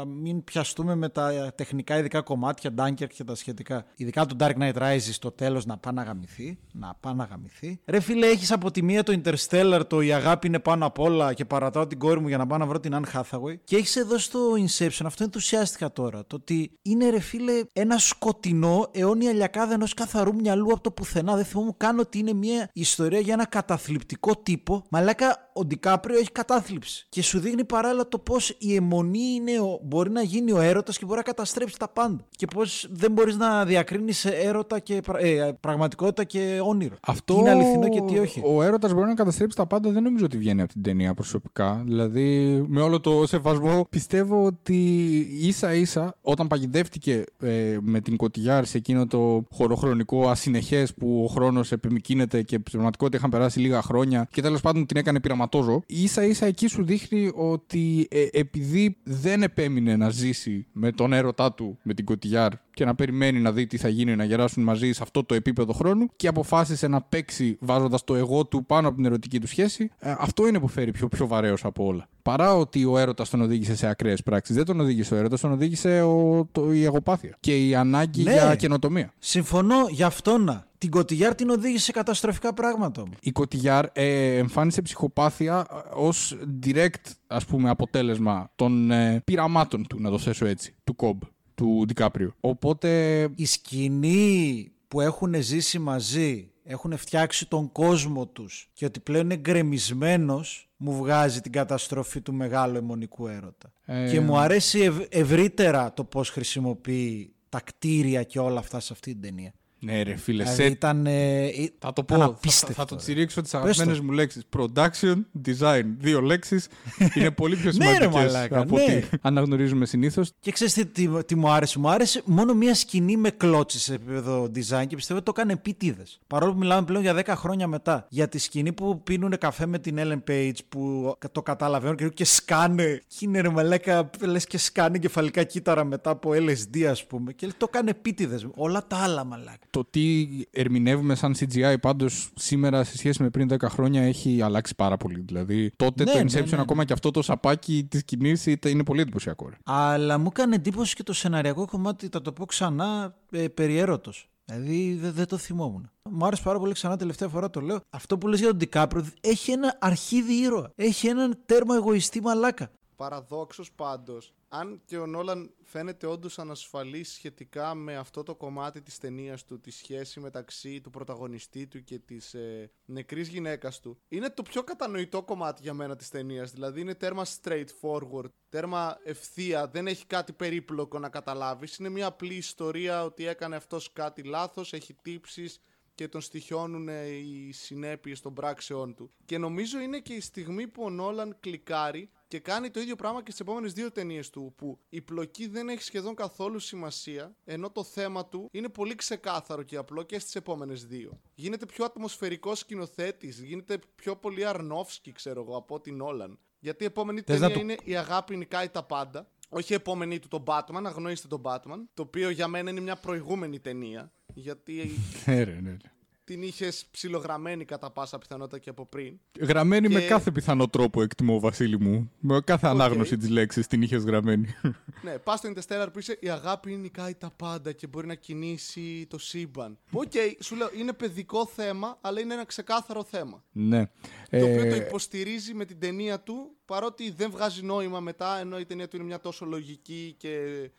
μην πιαστούμε με τα τεχνικά ειδικά κομμάτια, Dunkirk και τα σχετικά. Ειδικά το Dark Knight Rises στο τέλος να πάει να γαμηθεί. Να πάει να γαμηθεί. Ρε φίλε, έχεις από τη μία το Interstellar, το η αγάπη είναι πάνω απ' όλα και παρατάω την κόρη μου για να πάω να βρω την Anne Hathaway. Και έχεις εδώ στο Inception, αυτό ενθουσιάστηκα τώρα. Το ότι είναι ρε φίλε ένα σκοτεινό αιώνια λιακάδα ενός καθαρού μυαλού από το πουθενά. Δεν θυμόμουν καν ότι είναι μια ιστορία για ένα καταθλιπτικό τύπο. Μαλάκα ο Ντικάπριο έχει κατάθλιψη. Και σου δείχνει παράλληλα το πώς η αιμονή είναι ο, μπορεί να γίνει ο έρωτας και μπορεί να καταστρέψει τα πάντα. Και πώς δεν μπορείς να διακρίνεις έρωτα και ε, πραγματικότητα και όνειρο. Αυτό είναι αληθινό και τι όχι. Ο έρωτας μπορεί να καταστρέψει τα πάντα, δεν νομίζω ότι βγαίνει από την ταινία προσωπικά. Δηλαδή, με όλο το σεβασμό, πιστεύω ότι ίσα ίσα όταν παγιδεύτηκε ε, με την Κωτιγιάρ σε εκείνο το χωροχρονικό ασυνεχές που ο χρόνος επιμηκύνεται και πραγματικότητα είχαν περάσει λίγα χρόνια και τέλος πάντων την έκανε πειραματόζω, ίσα ίσα εκεί σου δείχνει ότι ε, επειδή δεν επέμεινε να ζήσει με τον έρωτά του με την Κωτιγιάρ και να περιμένει να δει τι θα γίνει να γεράσουν μαζί σε αυτό το επίπεδο χρόνου και αποφάσισε να παίξει βάζοντας το εγώ του πάνω από την ερωτική του σχέση, ε, αυτό είναι που φέρει πιο, πιο βαρέως από όλα. Παρά ότι ο έρωτας τον οδήγησε σε ακραίες πράξεις, δεν τον οδήγησε ο έρωτας, τον οδήγησε ο, το, η εγωπάθεια και η ανάγκη Ναι. για καινοτομία. Συμφωνώ γι' αυτό να. Την Κωτιγιάρ την οδήγησε σε καταστροφικά πράγματα όμως. Η Κωτιγιάρ ε, εμφάνισε ψυχοπάθεια ε, ως direct ας πούμε αποτέλεσμα των ε, πειραμάτων του, να το θέσω έτσι, του Κομπ, του Ντικάπριο. Οπότε Η σκηνή που έχουν ζήσει μαζί, έχουν φτιάξει τον κόσμο τους και ότι πλέον είναι γκρεμισμένος μου βγάζει την καταστροφή του μεγάλου αιμονικού έρωτα. Ε, Και μου αρέσει ευ- ευρύτερα το πώς χρησιμοποιεί τα κτίρια και όλα αυτά σε αυτή την ταινία. Ναι ρε φίλε, Δηλαδή σε ήταν, ε, ε, Θα το ήταν πω. Θα, απίστευτο, θα το ρε. τσιρίξω τις Πες αγαπημένες το. μου λέξεις. Production, design. Δύο λέξεις. Είναι πολύ πιο Ναι, ρε, σημαντικές μαλάκα, από ναι. ό,τι αναγνωρίζουμε συνήθως. Και ξέρεις τι, τι, τι μου άρεσε. Μου άρεσε μόνο μία σκηνή με κλώτσι σε επίπεδο design και πιστεύω ότι το έκανε επίτηδες. Παρόλο που μιλάμε πλέον για 10 χρόνια μετά. Για τη σκηνή που πίνουν καφέ με την Ellen Page που το καταλαβαίνουν και, και σκάνε. Και είναι ρε μαλάκα, λες και σκάνε κεφαλικά κύτταρα μετά από LSD, ας πούμε. Και το έκανε επίτηδες. Όλα τα άλλα μαλάκα. Το τι ερμηνεύουμε σαν CGI πάντως σήμερα σε σχέση με πριν 10 χρόνια έχει αλλάξει πάρα πολύ. Δηλαδή τότε Ναι, το ναι, Inception, ναι, ναι. ακόμα και αυτό το σαπάκι της σκηνής είναι πολύ εντυπωσιακό. ρε. Αλλά μου έκανε εντύπωση και το σεναριακό κομμάτι, θα το πω ξανά, ε, περί έρωτος. Δηλαδή δεν δεν το θυμόμουν. Μου άρεσε πάρα πολύ ξανά τελευταία φορά το λέω. Αυτό που λες για τον Ντικάπριο έχει ένα αρχίδι ήρωα. Έχει έναν τέρμα εγωιστή μαλάκα. Παραδόξως πάντως, αν και ο Νόλαν φαίνεται όντως ανασφαλής σχετικά με αυτό το κομμάτι της ταινίας του, τη σχέση μεταξύ του πρωταγωνιστή του και της ε, νεκρής γυναίκας του, είναι το πιο κατανοητό κομμάτι για μένα της ταινίας. Δηλαδή είναι τέρμα straightforward, τέρμα ευθεία, δεν έχει κάτι περίπλοκο να καταλάβεις. Είναι μια απλή ιστορία ότι έκανε αυτός κάτι λάθος, έχει τύψεις, και τον στοιχιώνουν ε, οι συνέπειες των πράξεών του. Και νομίζω είναι και η στιγμή που ο Νόλαν κλικάρει και κάνει το ίδιο πράγμα και στις επόμενες δύο ταινίες του, που η πλοκή δεν έχει σχεδόν καθόλου σημασία, ενώ το θέμα του είναι πολύ ξεκάθαρο και απλό και στις επόμενες δύο. Γίνεται πιο ατμοσφαιρικός σκηνοθέτης, γίνεται πιο πολύ Αρνόφσκι, ξέρω εγώ, από ότι Νόλαν. Γιατί η επόμενη Θες ταινία να του- είναι Η αγάπη νικάει τα πάντα. Όχι η επόμενη του τον Batman, αγνοήστε τον Batman. Το οποίο για μένα είναι μια προηγούμενη ταινία. Γιατί Ναι, ρε, ναι, ναι. Την είχες ψιλογραμμένη κατά πάσα πιθανότητα και από πριν. Γραμμένη με Και- κάθε πιθανό τρόπο, εκτιμώ, Βασίλη μου. Με κάθε ανάγνωση της λέξης την είχες γραμμένη. ναι, πας στο Interstellar που είσαι η αγάπη νικάει τα πάντα και μπορεί να κινήσει το σύμπαν. Οκ, σου λέω είναι παιδικό θέμα, αλλά είναι ένα ξεκάθαρο θέμα. ναι. Το οποίο Ε, το υποστηρίζει με την ταινία του, παρότι δεν βγάζει νόημα μετά, ενώ η ταινία του είναι μια τόσο λογική και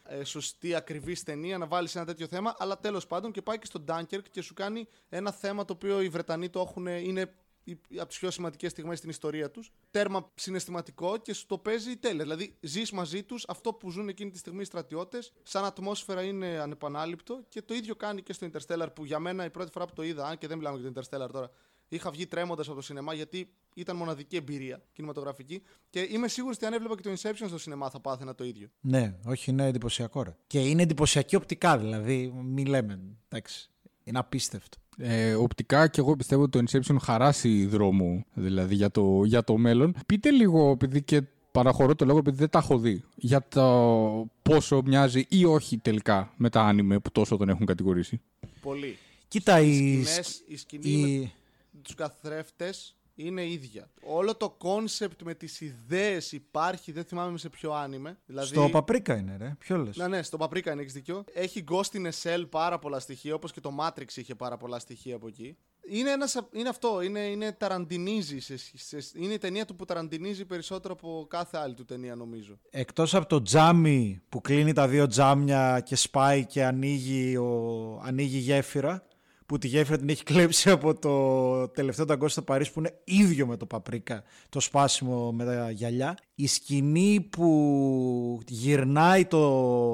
ε, σωστή, ακριβής ταινία, να βάλεις ένα τέτοιο θέμα. Αλλά τέλος πάντων και πάει και στο Dunkirk και σου κάνει ένα θέμα το οποίο οι Βρετανοί το έχουν, είναι η- από τις πιο σημαντικές στιγμές στην ιστορία τους. Τέρμα συναισθηματικό και σου το παίζει τέλεια. Δηλαδή, ζεις μαζί τους αυτό που ζουν εκείνη τη στιγμή οι στρατιώτες, σαν ατμόσφαιρα είναι ανεπανάληπτο και το ίδιο κάνει και στο Interstellar που για μένα η πρώτη φορά που το είδα, αν και δεν μιλάμε για το Interstellar τώρα, Είχα βγει τρέμοντας από το σινεμά γιατί ήταν μοναδική εμπειρία κινηματογραφική. Και είμαι σίγουρος ότι αν έβλεπα και το Inception στο σινεμά θα πάθαινα το ίδιο. Ναι, όχι, είναι εντυπωσιακό. Ρε. Και είναι εντυπωσιακή οπτικά, δηλαδή. Μην λέμε. Εντάξει. Είναι απίστευτο. Ε, οπτικά και εγώ πιστεύω ότι το Inception χαράσσει δρόμο δηλαδή, για, το, για το μέλλον. Πείτε λίγο, επειδή και παραχωρώ το λόγο επειδή δεν τα έχω δει, για το πόσο μοιάζει ή όχι τελικά με τα άνιμε που τόσο τον έχουν κατηγορήσει. Πολύ. Κοίτα, οι η, σκηνές, η σκηνή η- με τους καθρέφτες είναι ίδια. Όλο το concept με τις ιδέες υπάρχει, δεν θυμάμαι σε ποιο άνιμε. Δηλαδή, Στο Παπρίκα είναι, ρε. Ποιο λες; Ναι, ναι, στο Paprika είναι, έχεις δίκιο. Έχει Ghost in a Shell πάρα πολλά στοιχεία, όπως και το Matrix είχε πάρα πολλά στοιχεία από εκεί. Είναι, ένας, είναι αυτό, είναι, είναι ταραντινίζει. Σε, σε, είναι η ταινία του που ταραντινίζει περισσότερο από κάθε άλλη του ταινία, νομίζω. Εκτός από το τζάμι που κλείνει τα δύο τζάμια και σπάει και ανοίγει, ο, ανοίγει γέφυρα, που τη γέφυρα την έχει κλέψει από το τελευταίο ταγκό στο Παρίσι που είναι ίδιο με το Παπρίκα, το σπάσιμο με τα γυαλιά. Η σκηνή που γυρνάει το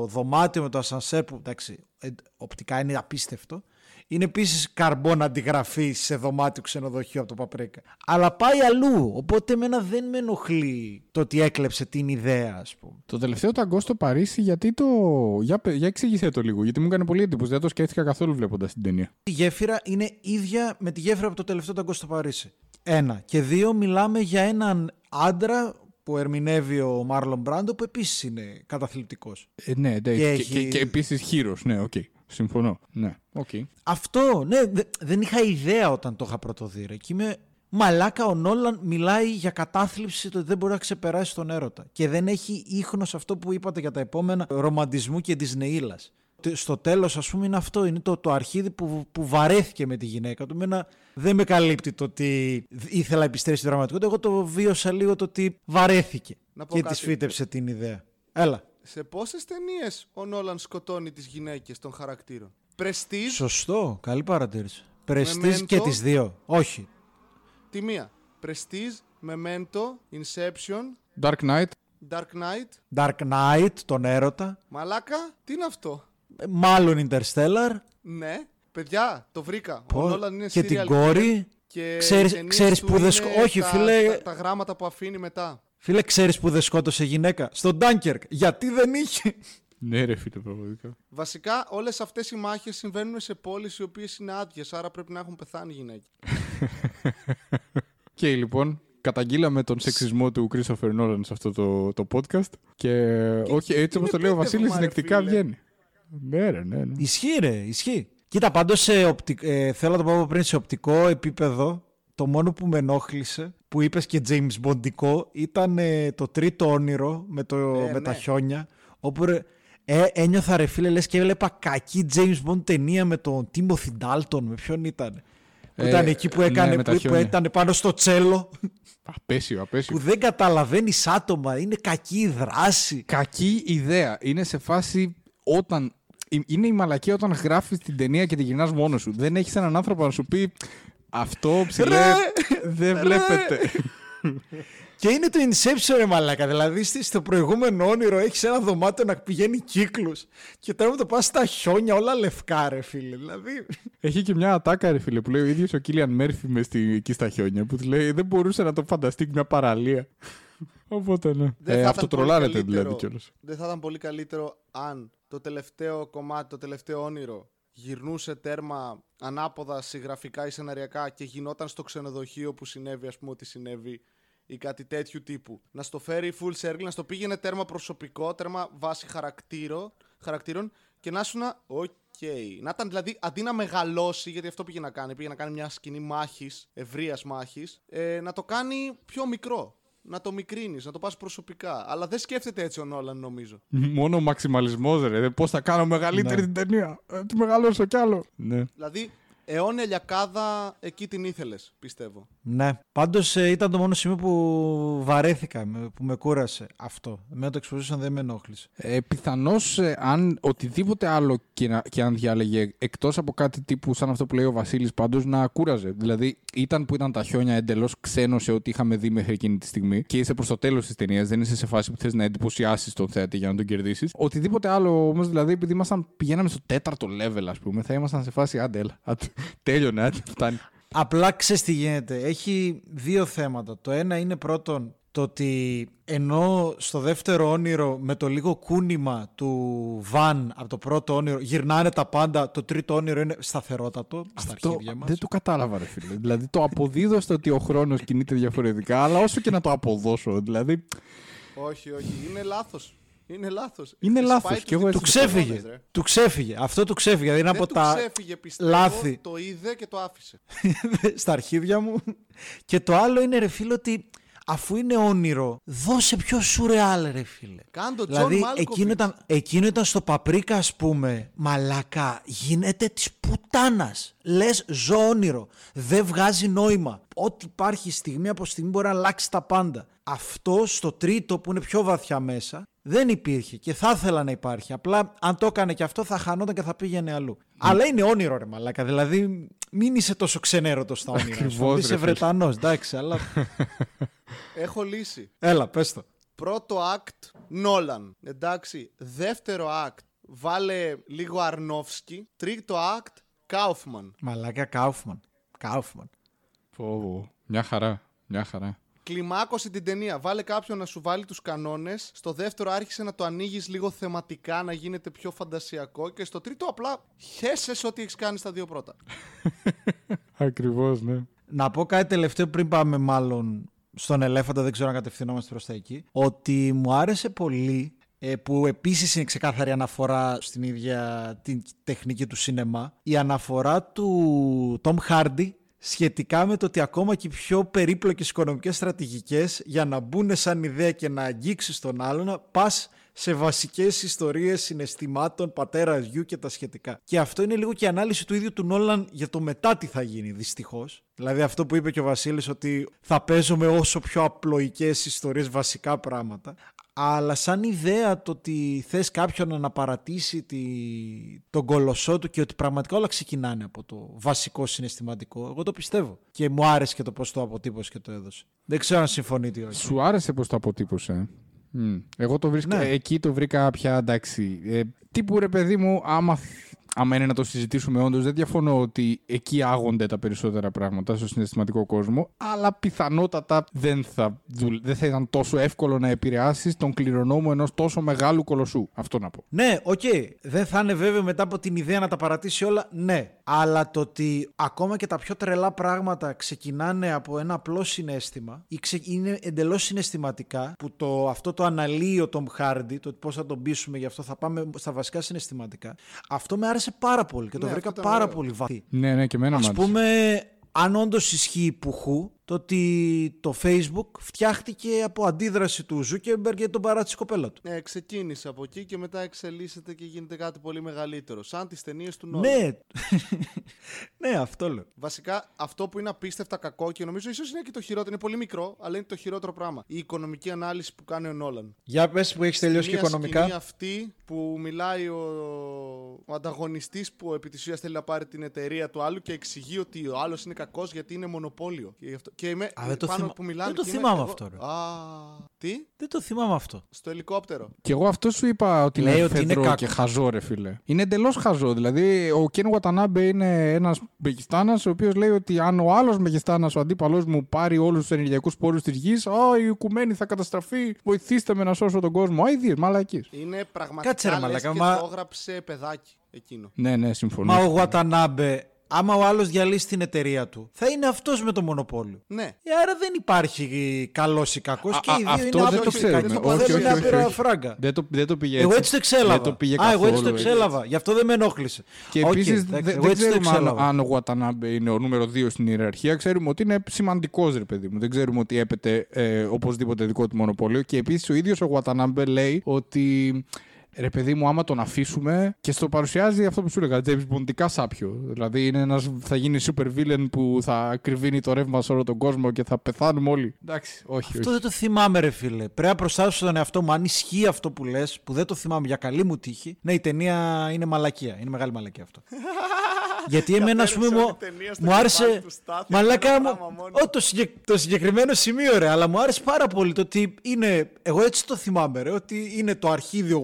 δωμάτιο με το ασανσέρ που εντάξει, ε, οπτικά είναι απίστευτο. Είναι επίσης καρμπόν αντιγραφή σε δωμάτιο ξενοδοχείου από το Παπρίκα. Αλλά πάει αλλού. Οπότε εμένα δεν με ενοχλεί το ότι έκλεψε την ιδέα, ας πούμε. Το τελευταίο ταγκό στο Παρίσι, γιατί το. Για, πε- για εξήγησέ το λίγο, γιατί μου έκανε πολύ εντύπωση. Δεν το σκέφτηκα καθόλου βλέποντας την ταινία. Η γέφυρα είναι ίδια με τη γέφυρα από το τελευταίο ταγκό στο Παρίσι. Ένα. Και δύο, μιλάμε για έναν άντρα που ερμηνεύει ο Μάρλον Μπράντο που επίσης είναι καταθλιπτικός. Ε, ναι, ναι, και, έχει- και, και επίσης χήρος. Ναι, οκ. Συμφωνώ. Ναι, οκ. Αυτό, ναι, δε- δεν είχα ιδέα όταν το είχα πρωτοδεί. ρε. Και είμαι μαλάκα ο Νόλαν μιλάει για κατάθλιψη το ότι δεν μπορεί να ξεπεράσει τον έρωτα. Και δεν έχει ίχνος αυτό που είπατε για τα επόμενα ρομαντισμού και της Νεήλας. Στο τέλος ας πούμε είναι αυτό, είναι το, το αρχίδι που, που βαρέθηκε με τη γυναίκα του. Εμένα δεν με καλύπτει το ότι ήθελα να επιστρέψει στη δραματικότητα. Εγώ το βίωσα λίγο το ότι βαρέθηκε Να πω και κάτι. της φύτεψε την ιδέα. Έλα. Σε πόσες ταινίες ο Νόλαν σκοτώνει τις γυναίκες των χαρακτήρων; Prestige, Σωστό, καλή παρατήρηση. Πρεστής Memento. και τις δύο. Όχι, τη μία. Prestige, Memento, Inception, Dark Knight. Dark Knight. Dark Knight, τον έρωτα. Μαλάκα, τι είναι αυτό; Ε, Μάλλον Interstellar. Ναι, παιδιά, το βρήκα. Πω, Ο Νόλαν είναι και την serial κόρη. killer Και Ξέρεις- οι ταινίες ξέρεις του που δεν είναι σκο- όχι, τα, φίλε. Τα, τα γράμματα που αφήνει μετά. Φίλε, ξέρεις που δεν σκότωσε γυναίκα; Στον Dunkirk. Γιατί δεν είχε; Ναι, ρε φίλε, πραγματικά. Βασικά, όλες αυτές οι μάχες συμβαίνουν σε πόλεις οι οποίες είναι άδειες, άρα πρέπει να έχουν πεθάνει γυναίκες. Και λοιπόν, καταγγείλαμε τον σεξισμό του Christopher Nolan σε αυτό το, το podcast. Και, όχι, έτσι όπως το λέει ο επίτευγμα, Βασίλης, ρε συνεκτικά φίλε. βγαίνει. Ναι, ρε, ναι, ναι. Ισχύει, ρε, ισχύει. Κοίτα, πάντως ε, θέλω να το πω από πριν σε οπτικό επίπεδο. Το μόνο που με ενόχλησε, που είπες και James Bondικό, ήταν ε, το τρίτο όνειρο με, το, Ε, με τα ναι. χιόνια. Όπου ρε, ε, ένιωθα ρε φίλε, λες και έβλεπα κακή James Bond ταινία με τον Timothy Dalton. Με ποιον ήταν. Που Ε, ήταν εκεί που ναι, έκανε, με τα που, που χιόνια. ήταν πάνω στο τσέλο. Απέσιο, απέσιο. που δεν καταλαβαίνεις άτομα. Είναι κακή η δράση. Κακή ιδέα. Είναι σε φάση όταν. ε, Είναι η μαλακία όταν γράφεις την ταινία και τη γυρνάς μόνος σου. Δεν έχεις έναν άνθρωπο να σου πει αυτό ψηλέ. Ρε! Δεν Ρε! βλέπετε. Και είναι το Inception, ρε μαλάκα. Δηλαδή στη- στο προηγούμενο όνειρο έχεις ένα δωμάτιο να πηγαίνει κύκλου. Και τώρα μου το πας στα χιόνια, όλα λευκά, ρε φίλε. Δηλαδή. Έχει και μια ατάκα, ρε φίλε, που λέει ο ίδιος ο Κίλιαν Μέρφυ μες στη, εκεί στα χιόνια. Που του λέει δεν μπορούσε να το φανταστεί μια παραλία. Οπότε ναι. Δεν Ε, θα αυτό ήταν πολύ τρολάρεται καλύτερο- δηλαδή κιόλας. Δεν θα ήταν πολύ καλύτερο αν το τελευταίο κομμάτι, το τελευταίο όνειρο γυρνούσε τέρμα ανάποδα συγγραφικά ή σεναριακά και γινόταν στο ξενοδοχείο που συνέβη, ας πούμε, ότι συνέβη ή κάτι τέτοιου τύπου. Να στο φέρει full circle, να στο πήγαινε τέρμα προσωπικό, τέρμα βάση χαρακτήρο, χαρακτήρων και να σου να. Οκ. Να ήταν δηλαδή αντί να μεγαλώσει, γιατί αυτό πήγε να κάνει, πήγε να κάνει μια σκηνή μάχης, ευρείας μάχης, ε, να το κάνει πιο μικρό. Να το μικρύνεις, να το πας προσωπικά. Αλλά δεν σκέφτεται έτσι ο Νόλαν, νομίζω. Μόνο ο μαξιμαλισμός, ρε. Πώς θα κάνω μεγαλύτερη Ναι. την ταινία. Ε, τη μεγαλώσω κι άλλο. Ναι. Δηλαδή, αιώνια λιακάδα εκεί την ήθελες, πιστεύω. Ναι. Πάντως ήταν το μόνο σημείο που βαρέθηκα, με- που με κούρασε αυτό. Εμένα το exposition δεν με ενόχλησε. Ε, Πιθανώς αν οτιδήποτε άλλο και, να, και αν διάλεγε εκτός από κάτι τύπου σαν αυτό που λέει ο Βασίλης, πάντως να κούραζε. Δηλαδή ήταν που ήταν τα χιόνια εντελώς ξένο σε ό,τι είχαμε δει μέχρι εκείνη τη στιγμή και είσαι προς το τέλος της ταινίας, δεν είσαι σε φάση που θες να εντυπωσιάσεις τον θεατή για να τον κερδίσεις. Οτιδήποτε άλλο όμως, δηλαδή επειδή ήμασταν, πηγαίναμε στο τέταρτο level, ας πούμε, θα ήμασταν σε φάση άντε, έλα, άντε, τέλειωνε, άντε, φτάνει. Απλά ξέρεις τι γίνεται. Έχει δύο θέματα. Το ένα είναι πρώτον το ότι ενώ στο δεύτερο όνειρο με το λίγο κούνημα του Βαν από το πρώτο όνειρο γυρνάνε τα πάντα, το τρίτο όνειρο είναι σταθερότατο στα Αυτό αρχίδια μας. δεν το κατάλαβα, ρε φίλε. δηλαδή το αποδίδω στο ότι ο χρόνος κινείται διαφορετικά, αλλά όσο και να το αποδώσω. Δηλαδή. Όχι, όχι. Είναι λάθος. Είναι λάθος. Είναι λάθος, κι εγώ Του ξέφυγε. Του ξέφυγε. Αυτό του ξέφυγε. Δηλαδή είναι Δεν από του τα ξέφυγε, πιστεύω. λάθη Το είδε και το άφησε. στα αρχίδια μου. Και το άλλο είναι ρε φίλε ότι αφού είναι όνειρο, δώσε πιο σουρεάλ ρε φίλε. Κάντο Τζον Δηλαδή Μάλκοβιτς. εκείνο ήταν, εκείνο ήταν στο Paprika ας πούμε Μαλάκα γίνεται της πουτάνας Λες ζω όνειρο Δεν βγάζει νόημα Ό,τι υπάρχει στιγμή από στιγμή μπορεί να αλλάξει τα πάντα Αυτό στο τρίτο που είναι πιο βαθιά μέσα δεν υπήρχε και θα ήθελα να υπάρχει. Απλά αν το έκανε και αυτό θα χανόταν και θα πήγαινε αλλού. Αλλά είναι όνειρο ρε μαλάκα. Δηλαδή μην είσαι τόσο ξενέρωτος στα όνειρα. σου. Ακριβώς, Είσαι ρε φίλε. Βρετανός, εντάξει, αλλά... Έχω λύση. Έλα, πες το. Πρώτο act, Νόλαν. Εντάξει. Δεύτερο act, βάλε λίγο Αρνόφσκι. Τρίτο act, Κάουφμαν. Μαλάκα Κάουφμαν. Κάουφμαν. Πω, μια χαρά. Μια χαρά. Κλιμάκωσε την ταινία. Βάλε κάποιον να σου βάλει τους κανόνες. Στο δεύτερο άρχισε να το ανοίγεις λίγο θεματικά, να γίνεται πιο φαντασιακό. Και στο τρίτο απλά χέσες ό,τι έχεις κάνει στα δύο πρώτα. Ακριβώς, ναι. Να πω κάτι τελευταίο πριν πάμε μάλλον στον ελέφαντα, δεν ξέρω αν κατευθυνόμαστε προς τα εκεί, ότι μου άρεσε πολύ ε, που επίσης είναι ξεκάθαρη αναφορά στην ίδια την τεχνική του σινεμά, η αναφορά του Tom Hardy σχετικά με το ότι ακόμα και οι πιο περίπλοκες οικονομικές στρατηγικές για να μπουν σαν ιδέα και να αγγίξεις τον άλλον, πας σε βασικές ιστορίες συναισθημάτων, πατέρα γιου και τα σχετικά. Και αυτό είναι λίγο και η ανάλυση του ίδιου του Νόλαν για το μετά τι θα γίνει, δυστυχώς. Δηλαδή αυτό που είπε και ο Βασίλης ότι θα παίζουμε όσο πιο απλοϊκές ιστορίες, βασικά πράγματα. Αλλά σαν ιδέα το ότι θες κάποιον να παρατήσει τη... τον κολοσσό του και ότι πραγματικά όλα ξεκινάνε από το βασικό συναισθηματικό, εγώ το πιστεύω. Και μου άρεσε και το πώς το αποτύπωσε και το έδωσε. Δεν ξέρω αν συμφωνείτε ή όχι. Σου άρεσε πώς το αποτύπωσε. Μμ. Εγώ το βρίσκα, Ναι. εκεί το βρήκα πια εντάξει. Ε, τύπου ρε παιδί μου, άμα, άμα είναι να το συζητήσουμε όντως, δεν διαφωνώ ότι εκεί άγονται τα περισσότερα πράγματα στο συναισθηματικό κόσμο, αλλά πιθανότατα δεν θα, δουλ- δεν θα ήταν τόσο εύκολο να επηρεάσεις τον κληρονόμο ενός τόσο μεγάλου κολοσσού. Αυτό να πω. Ναι, οκ. Δεν θα είναι βέβαιο μετά από την ιδέα να τα παρατήσει όλα. Ναι. Αλλά το ότι ακόμα και τα πιο τρελά πράγματα ξεκινάνε από ένα απλό συναίσθημα ή ξε... είναι εντελώς συναισθηματικά, που το, αυτό το αναλύει ο Τόμ Χάρντι, το πώς θα τον πείσουμε γι' αυτό, θα πάμε στα βασικά συναισθηματικά. Αυτό με άρεσε πάρα πολύ και το Ναι, βρήκα αυτό ήταν πάρα ωραίο. πολύ βαθύ. Ναι, ναι, και εμένα Ας μ' άρεσε. πούμε, αν όντως ισχύει πουχού, το ότι το Facebook φτιάχτηκε από αντίδραση του Ζούκερμπεργκ γιατί τον παράτησε η κοπέλα του. Ναι, ξεκίνησε από εκεί και μετά εξελίσσεται και γίνεται κάτι πολύ μεγαλύτερο. Σαν τις ταινίες του Νόλαν. Ναι, ναι, αυτό λέω. Βασικά, αυτό που είναι απίστευτα κακό και νομίζω ίσως είναι και το χειρότερο, είναι πολύ μικρό, αλλά είναι το χειρότερο πράγμα. Η οικονομική ανάλυση που κάνει ο Νόλαν. Για πες που έχεις τελειώσει και Μια οικονομικά. σκηνή αυτή που μιλάει ο, ο ανταγωνιστής που επί της ουσίας θέλει να πάρει την εταιρεία του άλλου και εξηγεί ότι ο άλλος είναι κακός γιατί είναι μονοπόλιο. Και, γι' αυτό- και είμαι, Α, δεν το πάνω θυμα- που μιλάνε δεν το και είμαι θυμάμαι εγώ- αυτό, ρε. Α, τι, Δεν το θυμάμαι αυτό. στο ελικόπτερο. Και εγώ αυτό σου είπα ότι Λέει είναι ότι είναι φεδρό κακό. και χαζό, ρε φίλε. Είναι εντελώς χαζό. Δηλαδή, ο Κέν Γουατανάμπε είναι ένας Μεγιστάνας, ο οποίος λέει ότι αν ο άλλος Μεγιστάνας, ο αντίπαλός μου, πάρει όλους τους ενεργειακούς πόρους της γης, Α, η οικουμένη θα καταστραφεί. Βοηθήστε με να σώσω τον κόσμο. Άιδίε, μαλακή. Είναι πραγματικά Κάτσε, ρε λες μαλάκα, και μα- το έγραψε παιδάκι εκείνο. Ναι, ναι, συμφωνώ. Μα ο Γουατανάμπε, άμα ο άλλος διαλύσει την εταιρεία του, θα είναι αυτός με το μονοπόλιο. Ναι. Ε, άρα δεν υπάρχει καλός ή κακός Α, και α, οι δύο αυτό είναι δεν το άπλωτοι ξέρουμε. κακοί που Όχι, παίζουν όχι, όχι, άπειρα όχι. φράγκα. Δεν το, δεν το πήγε Εγώ έτσι το εξέλαβα. Δεν το πήγε Α, εγώ έτσι το καθόλου έτσι. εξέλαβα. Γι' αυτό δεν με ενόχλησε. Και Οκ, επίσης εντάξει, δεν εγώ δεν έτσι το ξέρουμε αν, εξέλαβα. αν ο Γουατανάμπε είναι ο νούμερο 2 στην ιεραρχία. Ξέρουμε ότι είναι σημαντικός, ρε παιδί μου. Δεν ξέρουμε ότι έπεται ε, οπωσδήποτε δικό του μονοπόλιο. Και επίσης ο ίδιος ο Γουατανάμπε λέει ότι. Ρε παιδί μου, άμα τον αφήσουμε και στο παρουσιάζει αυτό που σου έλεγα, James Bondικά σάπιο. Δηλαδή είναι ένας, θα γίνει super villain που θα ακριβύνει το ρεύμα σε όλο τον κόσμο και θα πεθάνουμε όλοι. Εντάξει, όχι. Αυτό όχι. δεν το θυμάμαι, ρε φίλε. Πρέπει να προστατεύσω τον εαυτό μου. Αν ισχύει αυτό που λες, που δεν το θυμάμαι για καλή μου τύχη, ναι, η ταινία είναι μαλακία. Είναι μεγάλη μαλακία αυτό. Γιατί εμένα, ας πούμε, μου, μου άρεσε. Μαλάκα μου. Ό, το, συγκεκ... το συγκεκριμένο σημείο, ρε, αλλά μου άρεσε πάρα πολύ το ότι είναι. Εγώ έτσι το θυμάμαι, ρε, ότι είναι το αρχίδιο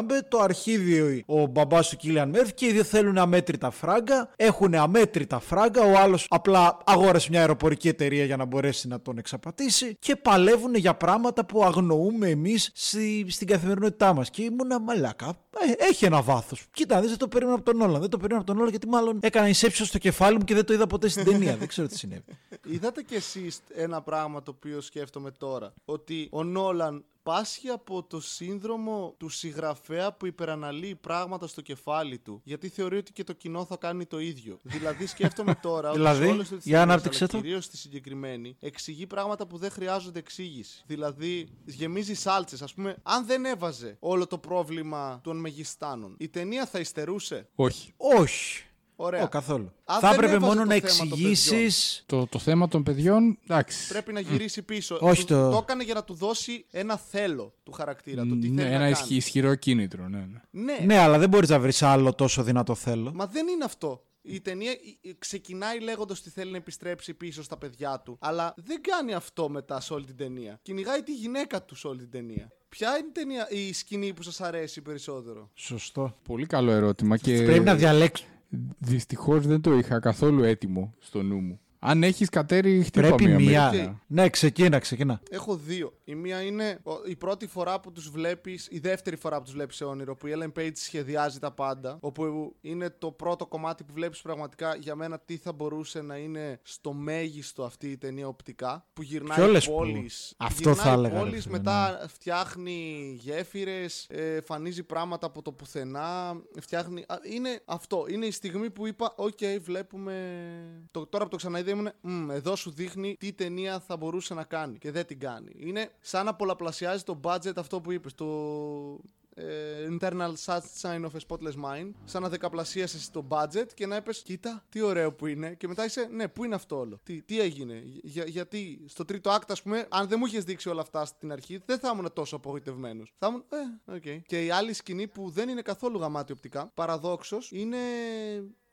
Γουατανάμπε, το αρχίδιο ο μπαμπάς του Κίλιαν Μέρφ και οι δύο θέλουν αμέτρητα φράγκα. Έχουν αμέτρητα φράγκα. Ο άλλος απλά αγόρασε μια αεροπορική εταιρεία για να μπορέσει να τον εξαπατήσει και παλεύουν για πράγματα που αγνοούμε εμείς στη... στην καθημερινότητά μας. Και ήμουνα μαλάκα. Ε, έχει ένα βάθος. Κοίτα, δεν το περίμενα από τον Όλα. Δεν το περίμενα από τον Όλα γιατί μάλλον έκανα inception στο κεφάλι μου και δεν το είδα ποτέ στην ταινία. δεν ξέρω τι συνέβη. Είδατε κι εσείς ένα πράγμα το οποίο σκέφτομαι τώρα. Ότι ο Νόλαν πάσχει από το σύνδρομο του συγγραφέα που υπεραναλύει πράγματα στο κεφάλι του. Γιατί θεωρεί ότι και το κοινό θα κάνει το ίδιο. Δηλαδή, σκέφτομαι τώρα ότι δηλαδή, σε όλες τις για ταινίες, ανάπτυξε αλλά το. κυρίως στη συγκεκριμένη, εξηγεί πράγματα που δεν χρειάζονται εξήγηση. Δηλαδή, γεμίζει σάλτσες. Α πούμε, αν δεν έβαζε όλο το πρόβλημα των μεγιστάνων, η ταινία θα υστερούσε; Όχι. Όχι. Ωραία. Ω, καθόλου. Αν θα δεν έπρεπε έβαζε μόνο το να θέμα των εξηγήσεις. Το, το θέμα των παιδιών, εντάξει. Πρέπει να γυρίσει πίσω. Όχι Του- το- το έκανε για να του δώσει ένα θέλω του χαρακτήρα. Το τι Ναι, θέλει ένα να ισχυ- κάνει. ισχυρό κίνητρο, ναι. ναι. Ναι, Ναι, αλλά δεν μπορείς να βρεις άλλο τόσο δυνατό θέλω. Μα δεν είναι αυτό. Η ταινία ε, ε, ξεκινάει λέγοντας ότι θέλει να επιστρέψει πίσω στα παιδιά του, αλλά δεν κάνει αυτό μετά σε όλη την ταινία. Κυνηγάει τη γυναίκα του σε όλη την ταινία. Ποια είναι η, ταινία, η σκηνή που σας αρέσει περισσότερο; Σωστό. Πολύ καλό ερώτημα και Πρέπει να διαλέξει. Δυστυχώς δεν το είχα καθόλου έτοιμο στο νου μου. Αν έχεις κατέρι, χτύπα Πρέπει μία μία. μερικά. Ναι, ξεκίνα, ξεκίνα. Έχω δύο. Η μία είναι ο- η πρώτη φορά που τους βλέπεις, η δεύτερη φορά που τους βλέπεις σε όνειρο, που η Ellen Page σχεδιάζει τα πάντα. Όπου είναι το πρώτο κομμάτι που βλέπεις πραγματικά για μένα τι θα μπορούσε να είναι στο μέγιστο αυτή η ταινία οπτικά. Που γυρνάει Ποιόλες που- πόλεις. Αυτό θα έλεγα, ρε Πόλεις, φίλε, ναι. μετά φτιάχνει γέφυρες, φανίζει πράγματα από το πουθενά. Φτιάχνει. α, Είναι αυτό. Είναι η στιγμή που είπα: Οκ, βλέπουμε. Το, τώρα που το ξαναείδα ήμουν. «Μμ, εδώ σου δείχνει τι ταινία θα μπορούσε να κάνει. Και δεν την κάνει. Είναι σαν να πολλαπλασιάζει το budget αυτό που είπες. Το ε, Eternal Sunshine of a Spotless Mind. Σαν να δεκαπλασίασες το budget και να είπες: Κοίτα, τι ωραίο που είναι. Και μετά είσαι: Ναι, πού είναι αυτό όλο; Τι, τι έγινε; Για, γιατί στο τρίτο act, ας πούμε, αν δεν μου είχες δείξει όλα αυτά στην αρχή, δεν θα ήμουν τόσο απογοητευμένος. Θα ήμουν. Ε, οκ. Και η άλλη σκηνή που δεν είναι καθόλου γαμάτη οπτικά, παραδόξως, είναι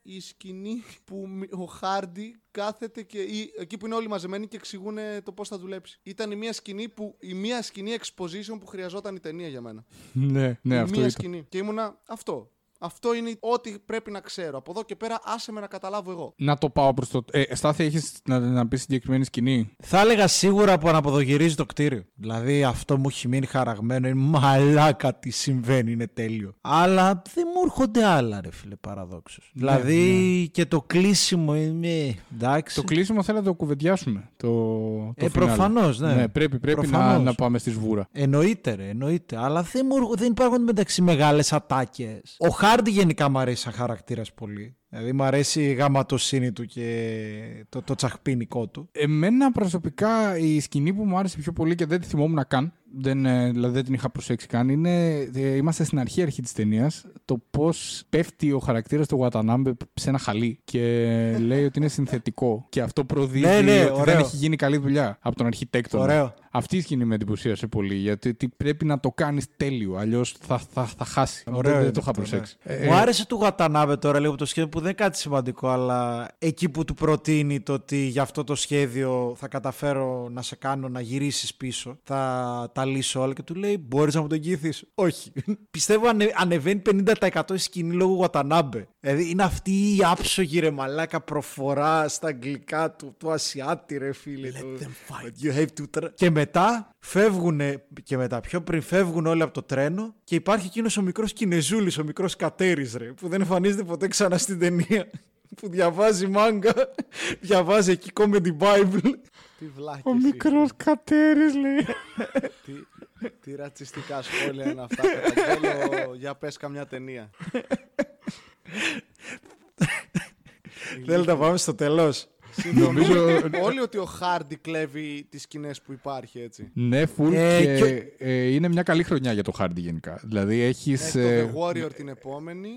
η σκηνή που μι- ο Χάρντι κάθεται και. ή- εκεί που είναι όλοι μαζεμένοι και εξηγούν το πώς θα δουλέψει. Ήταν η μία σκηνή που. η μία σκηνή exposition που χρειαζόταν η ταινία για μένα. Ναι, ναι, η αυτό μία ήταν. σκηνή. Και ήμουνα αυτό. Αυτό είναι ό,τι πρέπει να ξέρω. Από εδώ και πέρα, άσε με να καταλάβω εγώ. Να το πάω προς το... Ε, Στάθη, έχεις να, να πεις συγκεκριμένη σκηνή; Θα έλεγα σίγουρα που αναποδογυρίζει το κτίριο. Δηλαδή αυτό μου έχει μείνει χαραγμένο. Είναι μαλάκα τι συμβαίνει, είναι τέλειο. Αλλά δεν μου έρχονται άλλα, ρε φίλε, παραδόξως. δηλαδή και το κλείσιμο είναι. Εντάξει. Το κλείσιμο θέλω να το κουβεντιάσουμε. Το, το Ε, φινάλε. προφανώς, ναι. πρέπει πρέπει να, Προφανώς. να πάμε στη σβούρα. Εννοείται, ρε, εννοείται. Αλλά δεν, μου, έρχο- δεν υπάρχουν μεταξύ μεγάλες ατάκες. Ο Χάρντι γενικά μου αρέσει σαν χαρακτήρας πολύ. Δηλαδή μου αρέσει η γαματοσύνη του και το, το τσαχπίνικό του. Εμένα προσωπικά η σκηνή που μου άρεσε πιο πολύ και δεν τη θυμόμουν καν, δεν, ε, δηλαδή δεν την είχα προσέξει καν, είναι ε, είμαστε στην αρχή αρχή της ταινίας. το πώς πέφτει ο χαρακτήρας του Watanabe σε ένα χαλί και λέει ότι είναι συνθετικό και αυτό προδίδει Ναι, ναι, ότι δεν ωραίο. έχει γίνει καλή δουλειά από τον αρχιτέκτονα. Ωραίο. Αυτή η σκηνή με εντυπωσίασε πολύ γιατί ότι πρέπει να το κάνεις τέλειο, αλλιώς θα, θα, θα χάσει. Ωραίο δεν, δεν είναι το είχα αυτό, προσέξει. ναι. Ε, Μου άρεσε του Γατανάβε τώρα λίγο το σχέδιο που δεν είναι κάτι σημαντικό, αλλά εκεί που του προτείνει το ότι για αυτό το σχέδιο θα καταφέρω να σε κάνω να γυρίσεις πίσω, θα τα λύσω όλα και του λέει μπορείς να μου το εγγυηθείς. Όχι. Πιστεύω ανε, ανεβαίνει 50% η σκηνή λόγω Γατανάμπε. Δηλαδή είναι αυτή η άψογη ρε μαλάκα προφορά στα αγγλικά του, του Ασιάτη ρε φίλε. Let them fight. You have to try. Και μετά φεύγουν και μετά πιο πριν φεύγουν όλοι από το τρένο και υπάρχει εκείνος ο μικρός Κινεζούλης, ο μικρός Κατέρης ρε που δεν εμφανίζεται ποτέ ξανά στην ταινία που διαβάζει μάγκα, διαβάζει εκεί comedy bible. Τι βλάκι. ο μικρός κατέρης λέει. Τι, τι ρατσιστικά σχόλια είναι αυτά. Καταγγέλω, για πες καμιά ταινία. Θέλετε να πάμε στο τέλος; Νομίζω Όλοι ότι ο Χάρντι κλέβει τις σκηνές που υπάρχει έτσι. Ναι, full Ε, και, και- ε, είναι μια καλή χρονιά για το Hardy γενικά. Δηλαδή έχεις, Έχει ε, το The Warrior την επόμενη.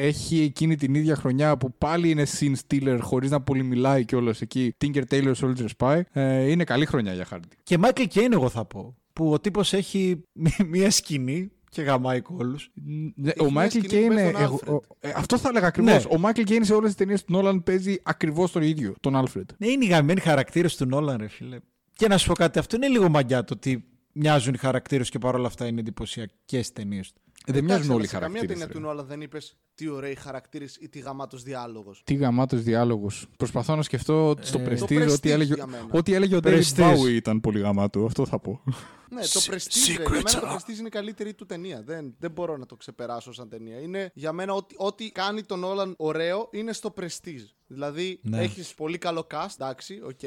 έχει εκείνη την ίδια χρονιά που πάλι είναι scene stealer χωρίς να πολύ μιλάει κιόλας εκεί. Tinker Tailor Soldier Spy. Ε, είναι καλή χρονιά για Hardy. Και Michael Caine εγώ θα πω. Που ο τύπος έχει μ- μία σκηνή και γαμάει κώλους. Ναι, Έχει ο μια Μάικλ σκηνή Κέιν που παίζει είναι. τον εγώ- Alfred. ο- ε, αυτό θα έλεγα ακριβώς. Ναι. Ο Μάικλ Κέιν σε όλες τις ταινίες του Νόλαν παίζει ακριβώς τον ίδιο, τον Άλφρεντ. Ναι, είναι οι γαμημένοι χαρακτήρες του Νόλαν, ρε φίλε. Και να σου πω κάτι, αυτό είναι λίγο μαγκιά το ότι μοιάζουν οι χαρακτήρες και παρόλα αυτά είναι εντυπωσιακές ταινίες του. Ε, δεν μοιάζουν όλοι οι σε καμία χαρακτήρες. ταινία του Νόλαν δεν είπες τι ωραίοι χαρακτήρες ή τι γαμάτος διάλογος. Τι γαμάτος διάλογος. Προσπαθώ να σκεφτώ στο Ε, Prestige το ό,τι Prestige έλεγε, για μένα. ό,τι έλεγε ο David Prestige. Bowie ήταν πολύ γαμάτο. Αυτό θα πω. Ναι, το Se- Prestige. ρε. Για secrets μένα το are- Prestige είναι η καλύτερη του ταινία. Δεν, δεν μπορώ να το ξεπεράσω σαν ταινία. Είναι για μένα ό,τι, ό,τι κάνει τον Νόλαν ωραίο είναι στο Prestige. Δηλαδή Ναι. έχεις πολύ καλό cast, εντάξει, οκ,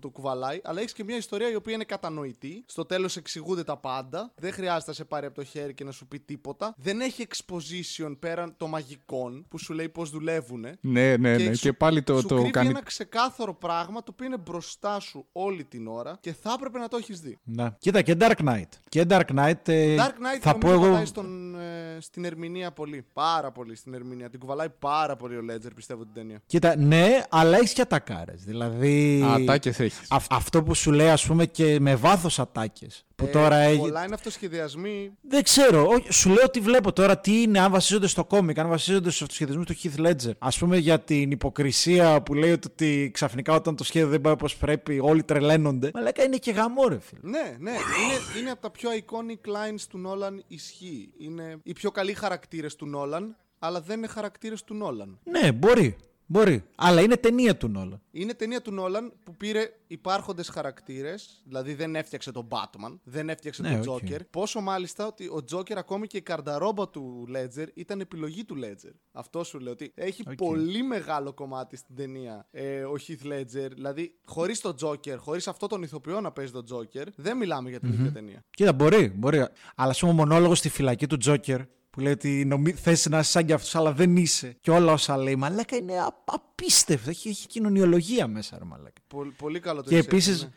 που το κουβαλάει, αλλά έχεις και μια ιστορία η οποία είναι κατανοητή. Στο τέλος εξηγούνται τα πάντα. Δεν χρειάζεται να σε πάρει από το χέρι και να σου πει τίποτα. Δεν έχει exposition πέραν των μαγικών που σου λέει πώς δουλεύουν. Ναι, ναι, ναι. σου- Και πάλι το, σου το κρύβει κάνει. ένα ξεκάθαρο πράγμα το οποίο είναι μπροστά σου όλη την ώρα και θα έπρεπε να το έχεις δει. Να. Κοίτα και Dark Knight. Και Dark Knight. ε, Dark Knight θα πω νομίζω εγώ. πατάει στον, ε, στην ερμηνεία πολύ. Πάρα πολύ στην ερμηνεία. Την κουβαλάει πάρα πολύ ο Ledger, πιστεύω την ταινία. Κοίτα, ναι, αλλά έχεις και ατακάρες. Δηλαδή. Ατάκε έχεις. αυ- αυτό που σου λέει, ας πούμε, και με βάθος ατάκες. Που Ε, τώρα έχει. Πολλά είναι αυτοσχεδιασμοί. Δεν ξέρω. Όχι, σου λέω ότι βλέπω τώρα τι είναι, αν βασίζονται στο κόμικ, αν βασίζονται στους αυτοσχεδιασμούς του Heath Ledger. Α πούμε για την υποκρισία που λέει ότι ξαφνικά όταν το σχέδιο δεν πάει όπως πρέπει, όλοι τρελαίνονται. Μα λέγα είναι και γαμό, ρε φίλε. Ναι, ναι. Είναι, είναι από τα πιο iconic lines του Νόλαν ισχύει. Είναι οι πιο καλοί χαρακτήρες του Νόλαν, αλλά δεν είναι χαρακτήρες του Νόλαν. Ναι, μπορεί. Μπορεί. Αλλά είναι ταινία του Νόλαν. Είναι ταινία του Νόλαν που πήρε υπάρχοντες χαρακτήρες, δηλαδή δεν έφτιαξε τον Batman, δεν έφτιαξε Ναι, τον οκ. Joker. Πόσο μάλλον ότι ο Joker ακόμη και η καρνταρόμπα του Ledger ήταν επιλογή του Ledger. Αυτό σου λέω ότι έχει Οκ. πολύ μεγάλο κομμάτι στην ταινία ε, ο Heath Ledger. Δηλαδή, χωρίς τον Joker, χωρίς αυτό τον ηθοποιό να παίζει τον Joker, δεν μιλάμε για την ίδια ταινία. Κοίτα, μπορεί, μπορεί. Αλλά ας πούμε, ο μονόλογος στη φυλακή του Τζόκερ που λέει ότι νομί... θες να είσαι σαν κι αυτούς, αλλά δεν είσαι. Και όλα όσα λέει, μαλάκα είναι α- απίστευτο. Έχει, έχει κοινωνιολογία μέσα, ρε μαλάκα. Πολύ, πολύ καλό το Και reception, επίσης.